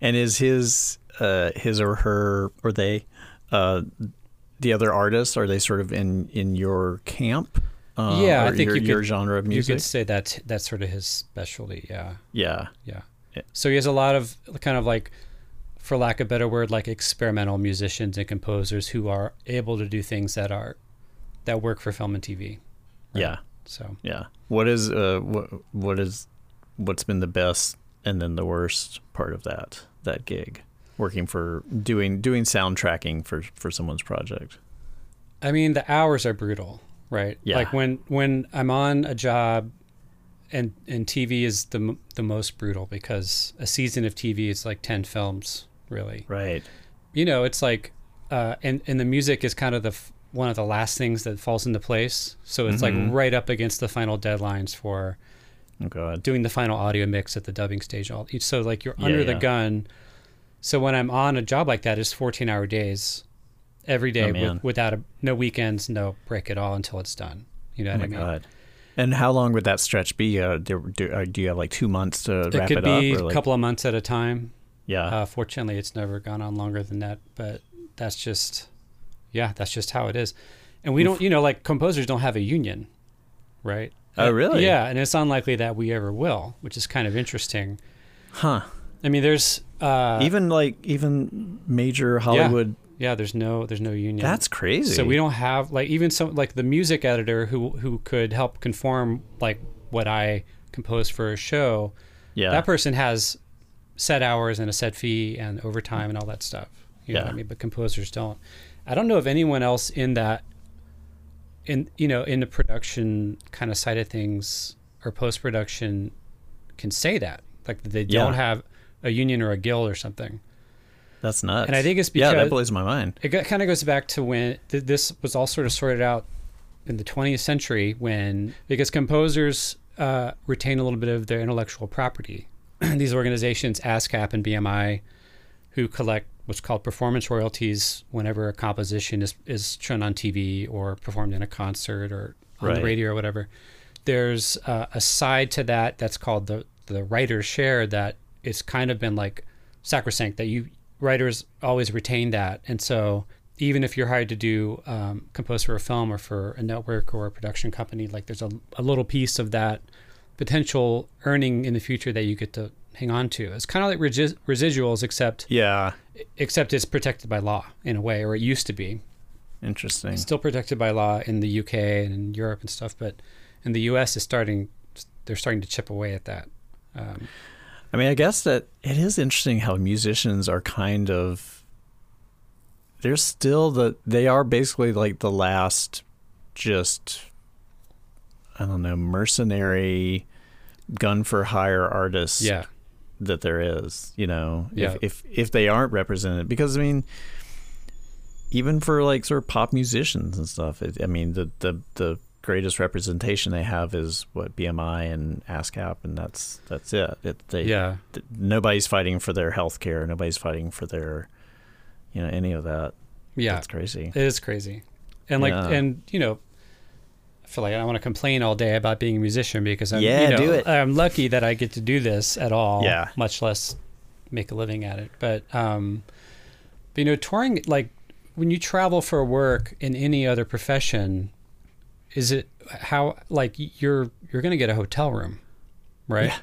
And is his uh, his or her or they uh, the other artists? Are they sort of in in your camp? Uh, Yeah, I think your, you your could- genre of music. you could say that that's sort of his specialty. Yeah, yeah, yeah. Yeah. So he has a lot of kind of like, for lack of a better word, like experimental musicians and composers who are able to do things that are that work for film and TV. yeah, So yeah. What is uh what what is what's been the best and then the worst part of that that gig? Working for doing doing soundtracking for for someone's project. I mean, the hours are brutal, right? Yeah. Like when when I'm on a job, and and TV is the the most brutal because a season of TV is like ten films, really. Right. You know, it's like, uh, and and the music is kind of the f- one of the last things that falls into place. So it's Mhm. like right up against the final deadlines for Oh God. doing the final audio mix at the dubbing stage. All so like you're Yeah, under the gun. So when I'm on a job like that, it's 14 hour days every day Oh, with, without a, no weekends, no break at all until it's done. You know Oh what my I mean? God. And how long would that stretch be? Uh, do, do, uh, do you have like two months to It wrap could it be a like- couple of months at a time. Yeah. Uh, fortunately, it's never gone on longer than that, but that's just, yeah, that's just how it is. And we don't, you know, like composers don't have a union, right? Oh, really? Yeah, and it's unlikely that we ever will, which is kind of interesting. huh. I mean, there's uh, even like even major Hollywood. yeah, there's no there's no union. That's crazy. So we don't have like even some like the music editor who who could help conform like what I compose for a show. Yeah. That person has set hours and a set fee and overtime and all that stuff. You know what Yeah. I mean? But composers don't. I don't know of anyone else in that in you know, in the production kind of side of things or post production can say that. Like they Yeah. don't have a union or a guild or something. That's nuts. And I think it's because yeah, that blows my mind. It kind of goes back to when th- this was all sort of sorted out in the 20th century when because composers uh, retain a little bit of their intellectual property. These organizations, ASCAP and BMI, who collect what's called performance royalties whenever a composition is, is shown on TV or performed in a concert or on Right. the radio or whatever. There's uh, a side to that that's called the the writer's share that it's kind of been like sacrosanct that you writers always retain that, and so even if you're hired to do um, compose for a film or for a network or a production company, like there's a, a little piece of that potential earning in the future that you get to hang on to. It's kind of like regi- residuals, except Yeah. except it's protected by law in a way, or it used to be. Interesting. It's still protected by law in the UK and in Europe and stuff, but in the US, it's starting. They're starting to chip away at that. Um, I mean, I guess that it is interesting how musicians are kind of they're still the they are basically like the last just I don't know, mercenary gun for hire artists yeah, that there is, you know. Yeah. If if if they aren't represented because I mean even for like sort of pop musicians and stuff, it, I mean the the the greatest representation they have is what BMI and ASCAP and that's that's it. it they yeah, th- nobody's fighting for their health care nobody's fighting for their you know any of that yeah. that's crazy It is crazy, and like, Yeah. and you know, I feel like I want to complain all day about being a musician because I'm, Yeah, you know, do it. I'm lucky that I get to do this at all. Yeah. Much less make a living at it. But, um, but you know, touring like when you travel for work in any other profession, is it how like you're you're gonna get a hotel room, right?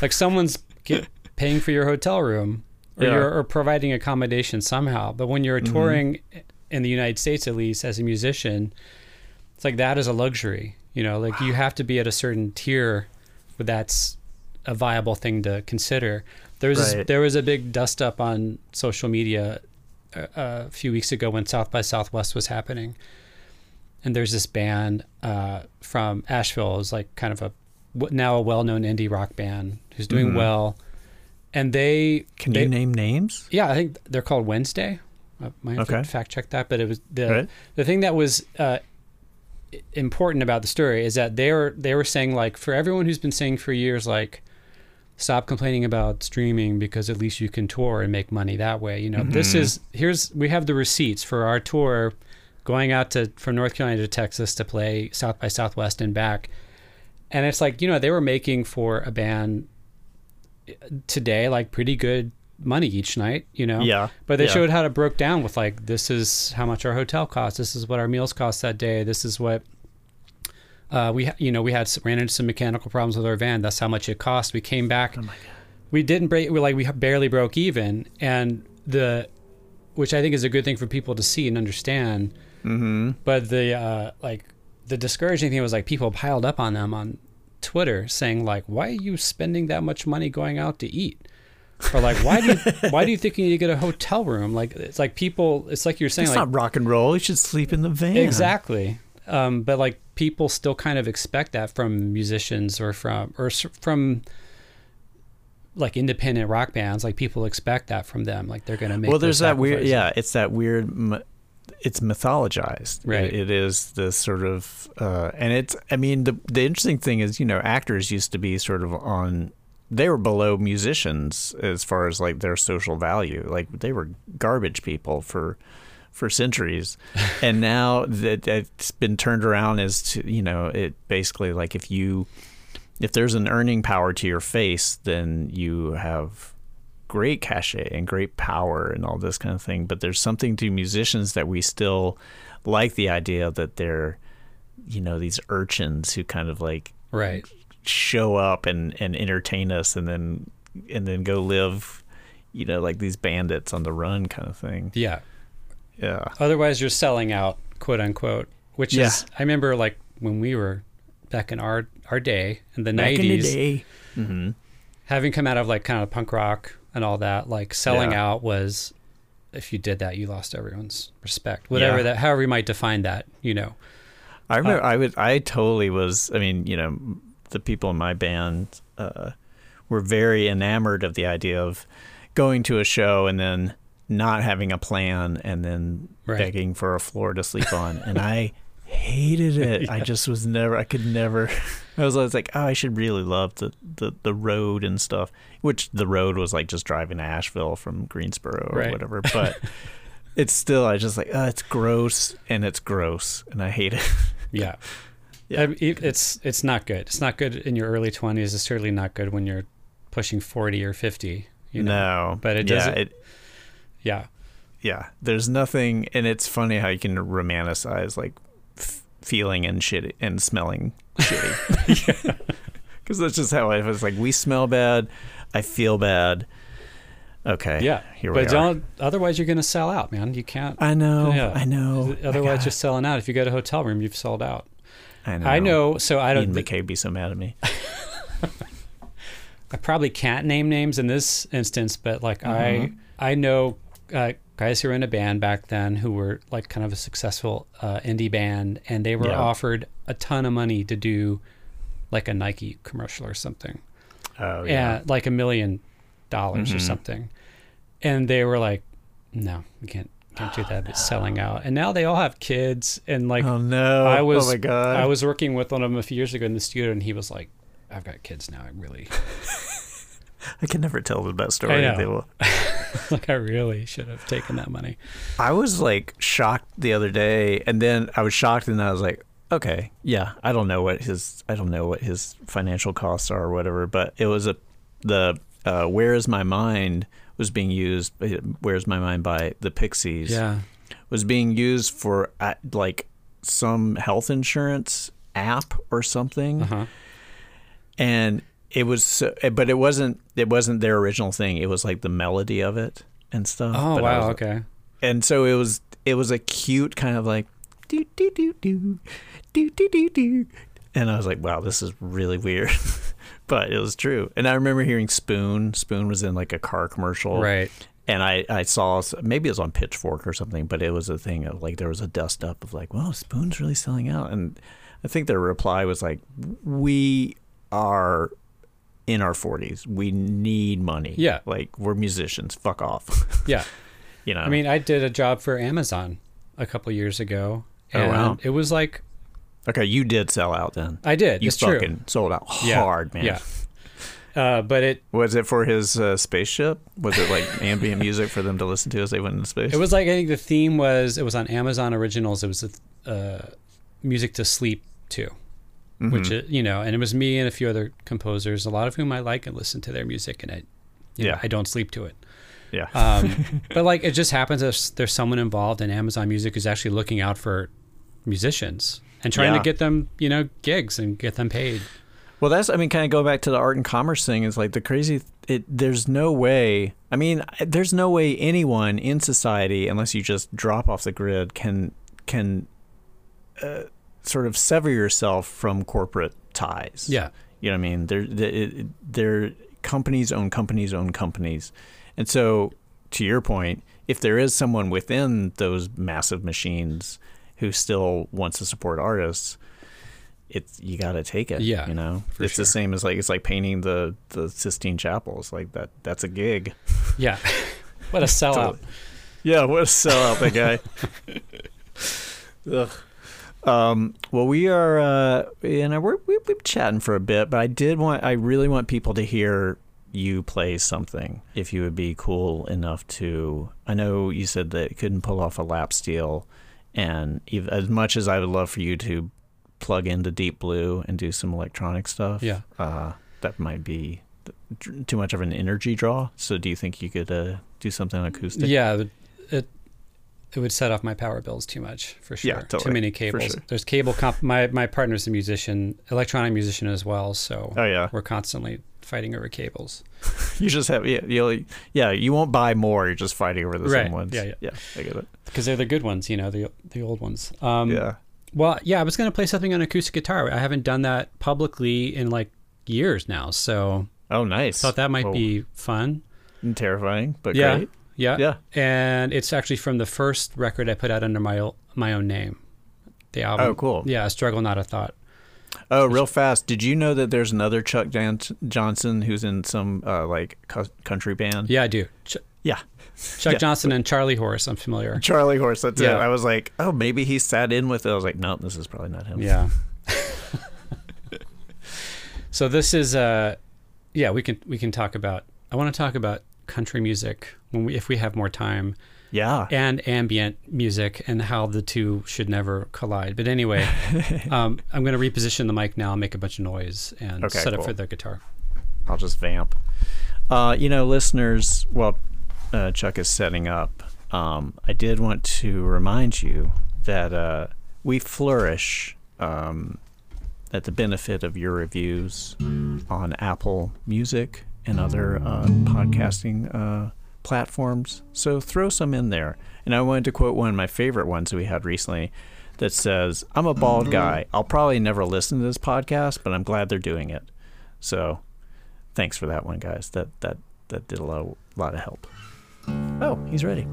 Like someone's get, paying for your hotel room, or Yeah. you're or providing accommodation somehow. But when you're mm-hmm. touring in the United States, at least as a musician, it's like that is a luxury. You know, like you have to be at a certain tier where that's a viable thing to consider. There was Right. there was a big dust up on social media a, a few weeks ago when South by Southwest was happening, and there's this band uh, from Asheville. Was like kind of a now a well-known indie rock band who's doing well, and they Mm-hmm. Can they, you name names? yeah, I think they're called Wednesday. I might have Okay. to fact check that, but it was the Right. the thing that was uh, important about the story is that they were they were saying like for everyone who's been saying for years like stop complaining about streaming because at least you can tour and make money that way. You know, this Mm-hmm. is here's we have the receipts for our tour going out to from North Carolina to Texas to play South by Southwest and back. And it's like, you know, they were making for a band today like pretty good money each night, you know. Yeah, But they yeah. showed how to broke down with like this is how much our hotel costs, this is what our meals cost that day, this is what uh, we ha- you know we had ran into some mechanical problems with our van. That's how much it cost. We came back. Oh We didn't break. We like we barely broke even, and the which I think is a good thing for people to see and understand. Mm-hmm. But the uh, like the discouraging thing was like people piled up on them on Twitter saying like, "Why are you spending that much money going out to eat?" Or like, "Why do you why do you think you need to get a hotel room?" Like it's like people. It's like you're saying It's like not rock and roll. You should sleep in the van. exactly. Um, but like people still kind of expect that from musicians or from or from like independent rock bands. Like people expect that from them. Like they're going to make. well, there's that weird. Yeah, it's that weird. It's mythologized. Right. It, it is this sort of, uh, and it's. I mean, the the interesting thing is, you know, actors used to be sort of on. They were below musicians as far as like their social value. Like they were garbage people for for centuries, and now that it's been turned around as to you know it basically like if you if there's an earning power to your face, then you have great cachet and great power and all this kind of thing. But there's something to musicians that we still like the idea that they're, you know, these urchins who kind of like Right. show up and, and entertain us and then and then go live, you know, like these bandits on the run kind of thing. Yeah. Yeah. Otherwise, you're selling out, quote unquote. Which Yeah. is, I remember like when we were back in our our day in the Back in the nineties. Mm-hmm. having come out of like kind of punk rock and all that, like selling Yeah. out was, if you did that, you lost everyone's respect. Whatever Yeah. that, however you might define that, you know. I remember I would I totally was I mean, you know, the people in my band uh, were very enamored of the idea of going to a show and then not having a plan and then Right. begging for a floor to sleep on and I hated it. I just was never I could never I was always like, Oh, I should really love the, the, the road and stuff. Which the road was like just driving to Asheville from Greensboro or Right. whatever. But it's still I just like, oh, it's gross and it's gross and I hate it. Yeah. Yeah. I it's it's not good. It's not good in your early 20s. It's certainly not good when you're pushing 40 or 50. You know? no, but it doesn't- It, Yeah. yeah, there's nothing, and it's funny how you can romanticize like f- feeling and shit and smelling shitty. Because that's just how I was like. We smell bad. I feel bad. Okay. Yeah. Here but we are. don't, otherwise, you're going to sell out, man. You can't. I know. Yeah. I know. Otherwise, you're selling out. If you go to a hotel room, you've sold out. I know. I know. So I don't. MacKaye would be so mad at me. I probably can't name names in this instance, but like Mm-hmm. I I know uh, guys who were in a band back then who were like kind of a successful uh, indie band, and they were Yeah. offered a ton of money to do like a Nike commercial or something, Oh yeah. and like a million dollars or Mhm. something, and they were like, no, we can't can't do that. It's selling out, and now they all have kids, and like oh no. I was Oh my god. I was working with one of them a few years ago in the studio, and he was like, I've got kids now. I really I can never tell the best story. know. They will. like I really should have taken that money. I was like shocked the other day, and then I was shocked, and I was like, Okay, yeah, I don't know what his I don't know what his financial costs are or whatever, but it was a the uh, "Where Is My Mind" was being used. uh, "Where's My Mind" by the Pixies Yeah. was being used for uh, like some health insurance app or something, Uh-huh. and it was so, but it wasn't it wasn't their original thing. It was like the melody of it and stuff. Oh But wow. was- okay. and so it was it was a cute kind of like do do do do do do do do and I was like wow this is really weird. But it was true. And I remember hearing Spoon. Spoon was in like a car commercial. Right. and I I saw maybe it was on Pitchfork or something but it was a thing of like there was a dust up of like well, Spoon's really selling out. And I think their reply was like we are in our 40s we need money. Yeah. like we're musicians. Fuck off. Yeah. you know? I mean, I did a job for Amazon a couple years ago. Oh, wow. It was like Okay, you did sell out then. I did. You it's true. sold out Yeah. hard, man. Yeah. Uh, but it Was it for his uh, spaceship? Was it like ambient music for them to listen to as they went into space? it was like I think the theme was it was on Amazon Originals. It was a, uh, music to sleep to, Mm-hmm. which it, you know, and it was me and a few other composers, a lot of whom I like and listen to their music, and I, you know, Yeah. I don't sleep to it. yeah. Um, but like it just happens there's, there's someone involved in Amazon Music who's actually looking out for musicians and trying Yeah. to get them, you know, gigs and get them paid. well, that's I mean, kind of go back to the art and commerce thing. Is like the crazy. It there's no way. I mean, there's no way anyone in society, unless you just drop off the grid, can can uh, sort of sever yourself from corporate ties. Yeah. You know what I mean? They're, they're, they're companies own companies own companies. And so, to your point, if there is someone within those massive machines who still wants to support artists, it's you got to take it. Yeah, you know, it's the same as like it's like painting the the Sistine Chapels. Like that, that's a gig. Yeah. what a sellout. Yeah, what a sellout that guy. Ugh. Um, well, we are, uh, you know, we're we've been chatting for a bit, but I did want, I really want people to hear you play something. If you would be cool enough to, I know you said that you couldn't pull off a lap steel, and as much as I would love for you to plug into Deep Blue and do some electronic stuff, Yeah. uh, that might be too much of an energy draw. So, do you think you could uh, do something acoustic? Yeah, it would- it it would set off my power bills too much for sure. Yeah, totally, Too many cables. sure. There's cable comp. My my partner's a musician, electronic musician as well. So Oh yeah. we're constantly fighting over cables. You just have yeah, you yeah, you won't buy more. You're just fighting over the Right, same ones. yeah, yeah. yeah. I get it. because they're the good ones, you know, the the old ones. Um, yeah, Well, yeah, I was gonna play something on acoustic guitar. I haven't done that publicly in like years now, so oh nice. thought that might Oh, be fun. And terrifying, but Yeah, great. yeah, Yeah. And it's actually from the first record I put out under my my own name. The album. Oh, cool. Yeah, struggle not a thought. Oh, real fast. Did you know that there's another Chuck Jan- Johnson who's in some uh, like country band? Yeah, I do. Ch- Yeah. Chuck Yeah. Johnson and Charlie Horse. I'm familiar. Charlie Horse. That's Yeah. it. I was like, oh, maybe he sat in with it. I was like, no, this is probably not him. Yeah. so this is uh yeah, we can we can talk about I want to talk about country music when we if we have more time Yeah. and ambient music and how the two should never collide. But anyway, um, I'm going to reposition the mic now and make a bunch of noise and Okay, set up for the guitar. I'll just vamp. Uh, you know, listeners, while uh, Chuck is setting up, um, I did want to remind you that uh, we flourish um, at the benefit of your reviews on Apple Music and other uh, podcasting uh, platforms. So throw some in there. And I wanted to quote one of my favorite ones we had recently that says, I'm a bald mm-hmm. guy. I'll probably never listen to this podcast, but I'm glad they're doing it. So thanks for that one, guys. That that that did a lot of, lot of help. Oh, he's ready.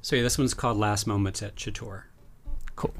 So yeah, this one's called Last Moments at Chittor. Cool.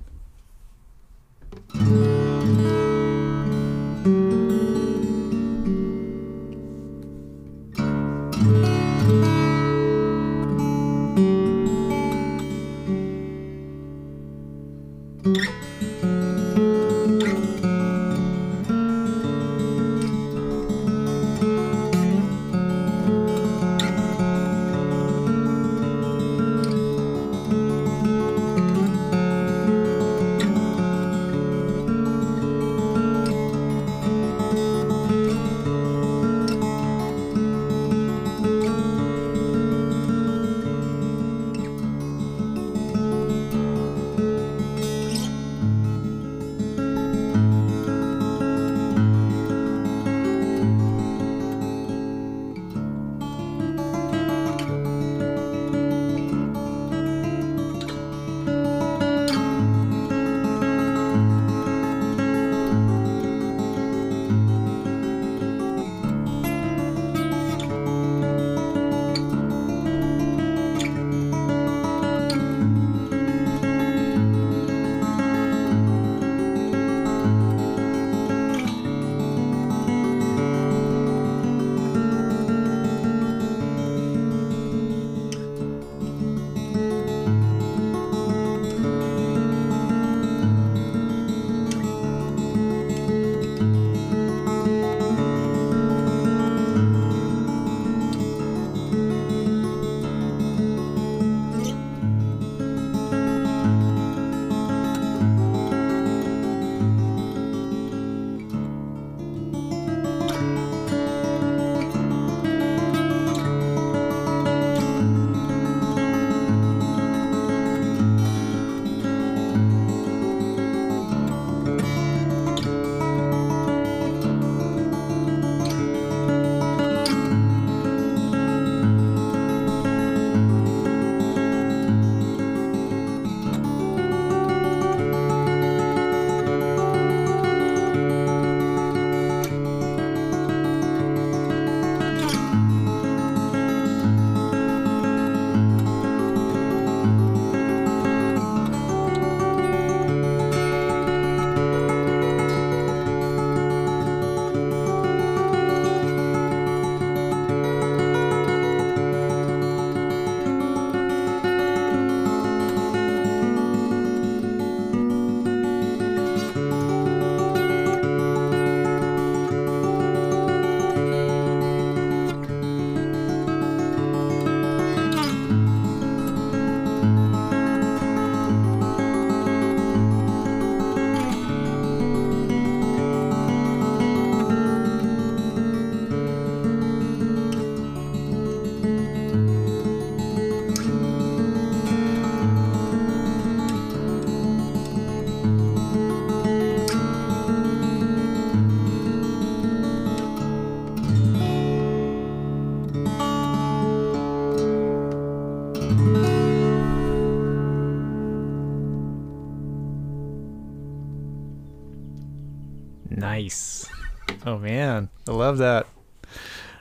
Love that.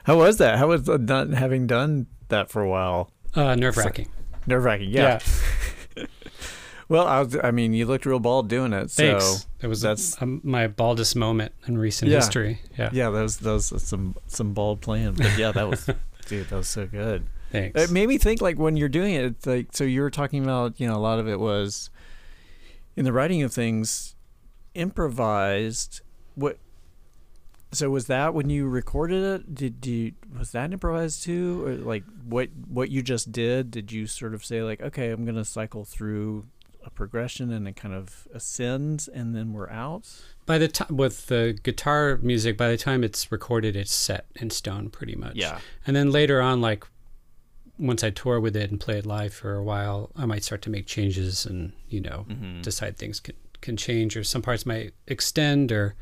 How was that? How was having done that for a while? Uh, Nerve wracking. Nerve wracking. Yeah. Well, I, was, I mean, you looked real bald doing it. So Thanks. it was that's- um, my baldest moment in recent Yeah. history. Yeah. yeah, that was that was some some bald playing. But yeah, that was dude, that was so good. Thanks. It made me think like when you're doing it, it's like so you were talking about, you know, a lot of it was in the writing of things improvised. What so was that when you recorded it? Did you was that improvised too, or like what what you just did? Did you sort of say like, okay, I'm gonna cycle through a progression and it kind of ascends, and then we're out? by the time with the guitar music, by the time it's recorded, it's set in stone pretty much. Yeah, And then later on, like once I tour with it and play it live for a while, I might start to make changes and you know Mm-hmm. decide things can can change or some parts might extend or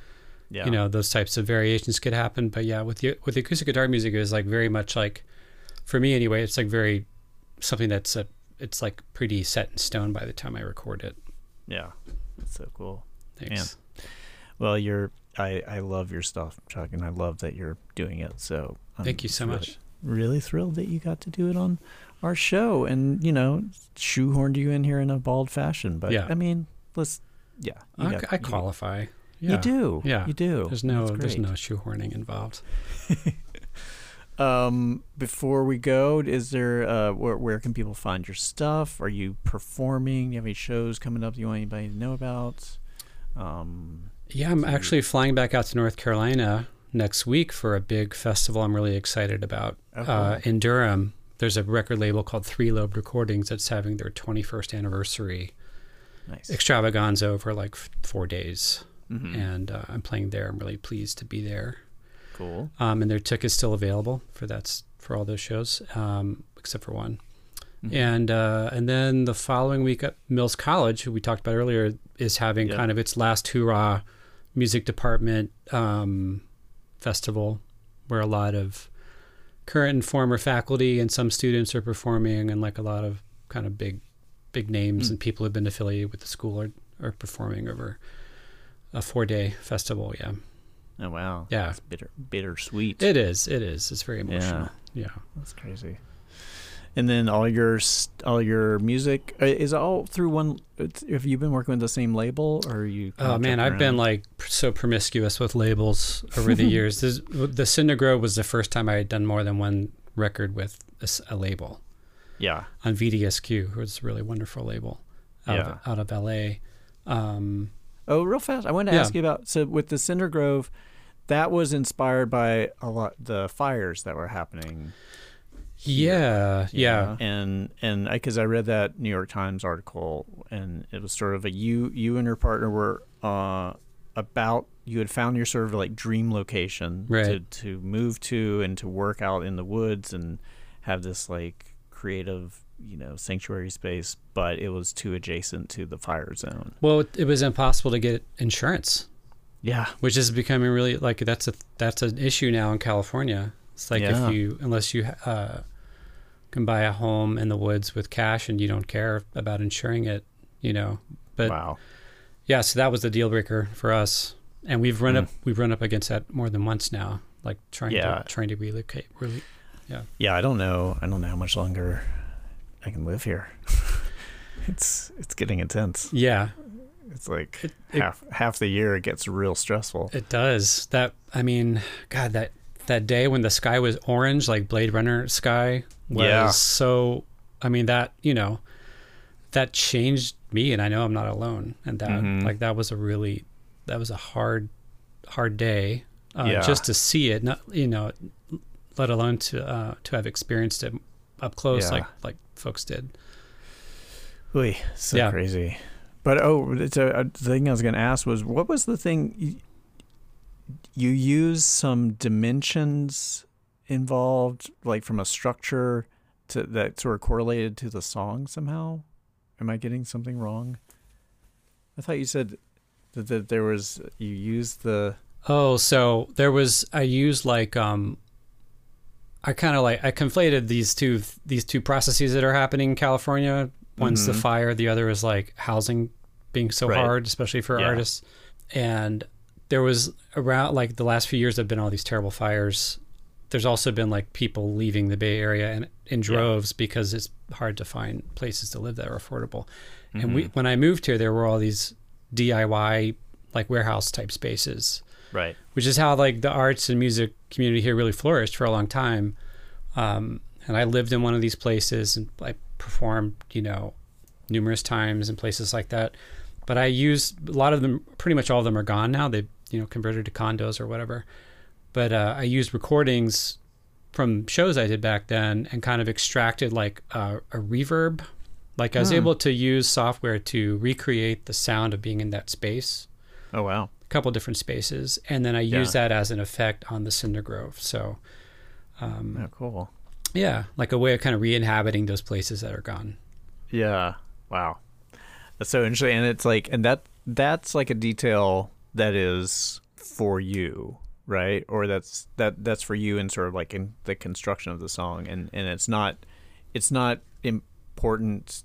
yeah, you know those types of variations could happen. But yeah, with the with acoustic guitar music, it was like very much like for me anyway. It's like very something that's a it's like pretty set in stone by the time I record it. yeah, that's so cool. Thanks. Well, you're I I love your stuff, Chuck, and I love that you're doing it. So I'm Thank you so really- much. Really thrilled that you got to do it on our show, and you know, shoehorned you in here in a bald fashion. But Yeah. I mean, let's yeah, I, got- I you- qualify. You, do, Yeah. you do. There's no there's no shoehorning involved. Um, before we go, is there uh, where where can people find your stuff? Are you performing? Do you have any shows coming up that you want anybody to know about? Um, Yeah, I'm actually flying back out to North Carolina next week for a big festival I'm really excited about. Oh, Uh, in Durham, there's a record label called Three Lobed Recordings that's having their 21st anniversary nice. extravaganza over like f- four days. Mhm. And uh, I'm playing there. I'm really pleased to be there. Cool. Um, and their tickets still available for that's for all those shows, um, except for one. Mhm. And uh, and then the following week at Mills College, who we talked about earlier, is having Yeah. kind of its last hurrah music department um, festival, where a lot of current and former faculty and some students are performing, and like a lot of kind of big big names Mm. and people who've been affiliated with the school are, are performing over a four day festival. Yeah, Oh wow. Yeah. It's bitter bittersweet. it is. It is. It's very emotional. Yeah. yeah. That's crazy. And then all your all your music uh, is all through one. It's, have you been working with the same label, or are you? Oh man, I've been like so promiscuous with labels over the years. This, the Cinder Grove was the first time I had done more than one record with a label yeah, on VDSQ, which is a really wonderful label out, Yeah. of, out of LA. Um, Oh, real fast. I wanted to Yeah. ask you about so with the Cinder Grove, that was inspired by a lot the fires that were happening. yeah, yeah, And and because I read that New York Times article, and it was sort of a you you and your partner were uh about you had found your sort of like dream location to to move to and to work out in the woods and have this like creative you know sanctuary space, but it was too adjacent to the fire zone. Well, it, it was impossible to get insurance, Yeah. which is becoming really like that's a that's an issue now in California. It's like Yeah. if you unless you uh, can buy a home in the woods with cash and you don't care about insuring it, you know. But wow. Yeah, so that was the deal breaker for us, and we've run Mm. up we've run up against that more than once now. Like trying Yeah. to trying to relocate. Really, Yeah. Yeah, I don't know. I don't know how much longer I can live here. it's it's getting intense. yeah, It's like It- it- half half the year it gets real stressful. it does. That I mean, God, that that day when the sky was orange, like Blade Runner sky, was Yeah. so. I mean, that you know, that changed me, and I know I'm not alone. And that Mhm. like that was a really that was a hard hard day. Uh, Yeah. just to see it, not you know, let alone to uh, to have experienced it up close, Yeah. like like folks did. Oy, so Yeah. crazy. But oh, it's a, a thing I was going to ask was what was the thing you, you use some dimensions involved, like from a structure to that sort of correlated to the song somehow? Am I getting something wrong? I thought you said that, that there was you used the Oh, so there was I used like um I kind of like I conflated these two these two processes that are happening in California. One's the Mhm. fire, the other is like housing being so Right. hard, especially for Yeah. artists. And there was around like the last few years have been all these terrible fires. There's also been like people leaving the Bay Area and in droves because it's hard to find places to live that are affordable. And we when I moved here, there were all these DIY like warehouse type spaces Right. which is how like the arts and music community here really flourished for a long time. Um, and I lived in one of these places and I performed, you know, numerous times in places like that. But I used a lot of them. Pretty much all of them are gone now. They, you know, converted to condos or whatever. But uh, I used recordings from shows I did back then and kind of extracted like a, a reverb. Like I was able to use software to recreate the sound of being in that space Oh wow. Couple different spaces, and then I use that as an effect on the Cinder Grove. So, Oh, cool. yeah, like a way of kind of re-inhabiting those places that are gone. Yeah. Wow. That's so interesting. And it's like, and that that's like a detail that is for you, right? Or that's that that's for you in sort of like in the construction of the song, and and it's not it's not important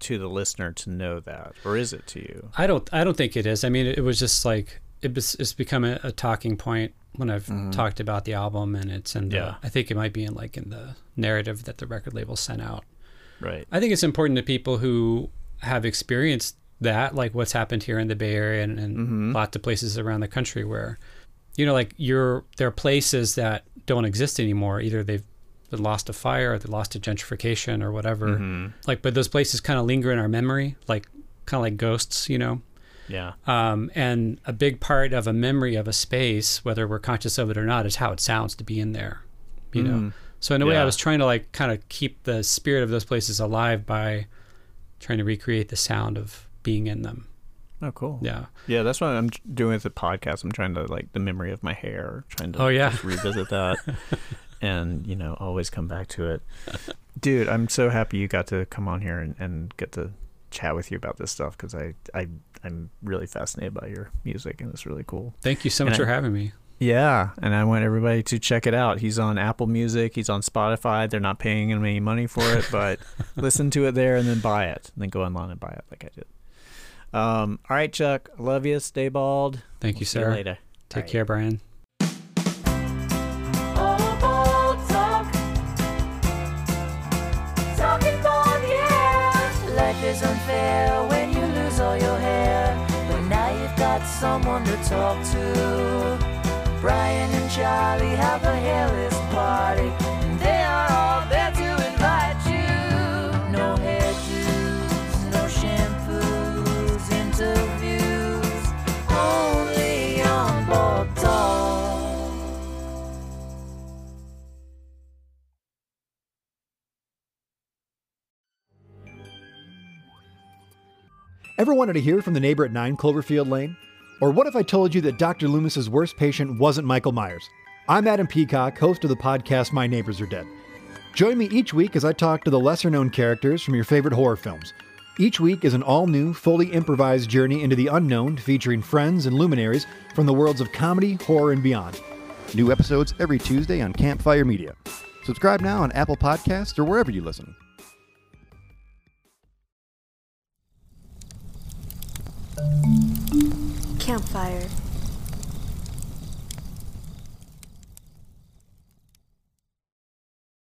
to the listener to know that, or is it to you? I don't, I don't think it is. I mean, it, was just like it was, it's become a, a talking point when I've mm-hmm. talked about the album, and it's in the. Yeah. I think it might be in like in the narrative that the record label sent out. Right. I think it's important to people who have experienced that, like what's happened here in the Bay Area and, and mm-hmm. lots of places around the country where, you know, like you're there are places that don't exist anymore. Either they've been lost to fire, or they lost to gentrification, or whatever. Like, but those places kind of linger in our memory, like kind of like ghosts, you know. Yeah. Um, and a big part of a memory of a space, whether we're conscious of it or not, is how it sounds to be in there. You know. So in a way, I was trying to like kind of keep the spirit of those places alive by trying to recreate the sound of being in them. Oh, cool. Yeah. Yeah, that's what I'm doing with the podcast. I'm trying to like the memory of my hair, trying to Oh, yeah. just revisit that, and you know, always come back to it. Dude, I'm so happy you got to come on here and, and get to chat with you about this stuff because I I I'm really fascinated by your music and it's really cool. Thank you so much And I- for having me. Yeah, and I want everybody to check it out. He's on Apple Music. He's on Spotify. They're not paying him any money for it, but listen to it there and then buy it. And then go online and buy it like I did. Um, all right, Chuck. Love you. Stay bald. Thank We'll you, see sir. later. Take All right. care, Brian. Someone to talk to. Brian and Charlie have a hairless party. They are all there to invite you. No no shampoos, interviews. Only on board. Ever wanted to hear from the neighbor at 9 Cloverfield Lane? Or what if I told you that Dr. Loomis's worst patient wasn't Michael Myers? I'm Adam Peacock, host of the podcast My Neighbors Are Dead. Join me each week as I talk to the lesser known characters from your favorite horror films. Each week is an all new, fully improvised journey into the unknown featuring friends and luminaries from the worlds of comedy, horror, and beyond. New episodes every Tuesday on Campfire Media. Subscribe now on Apple Podcasts or wherever you listen. Campfire.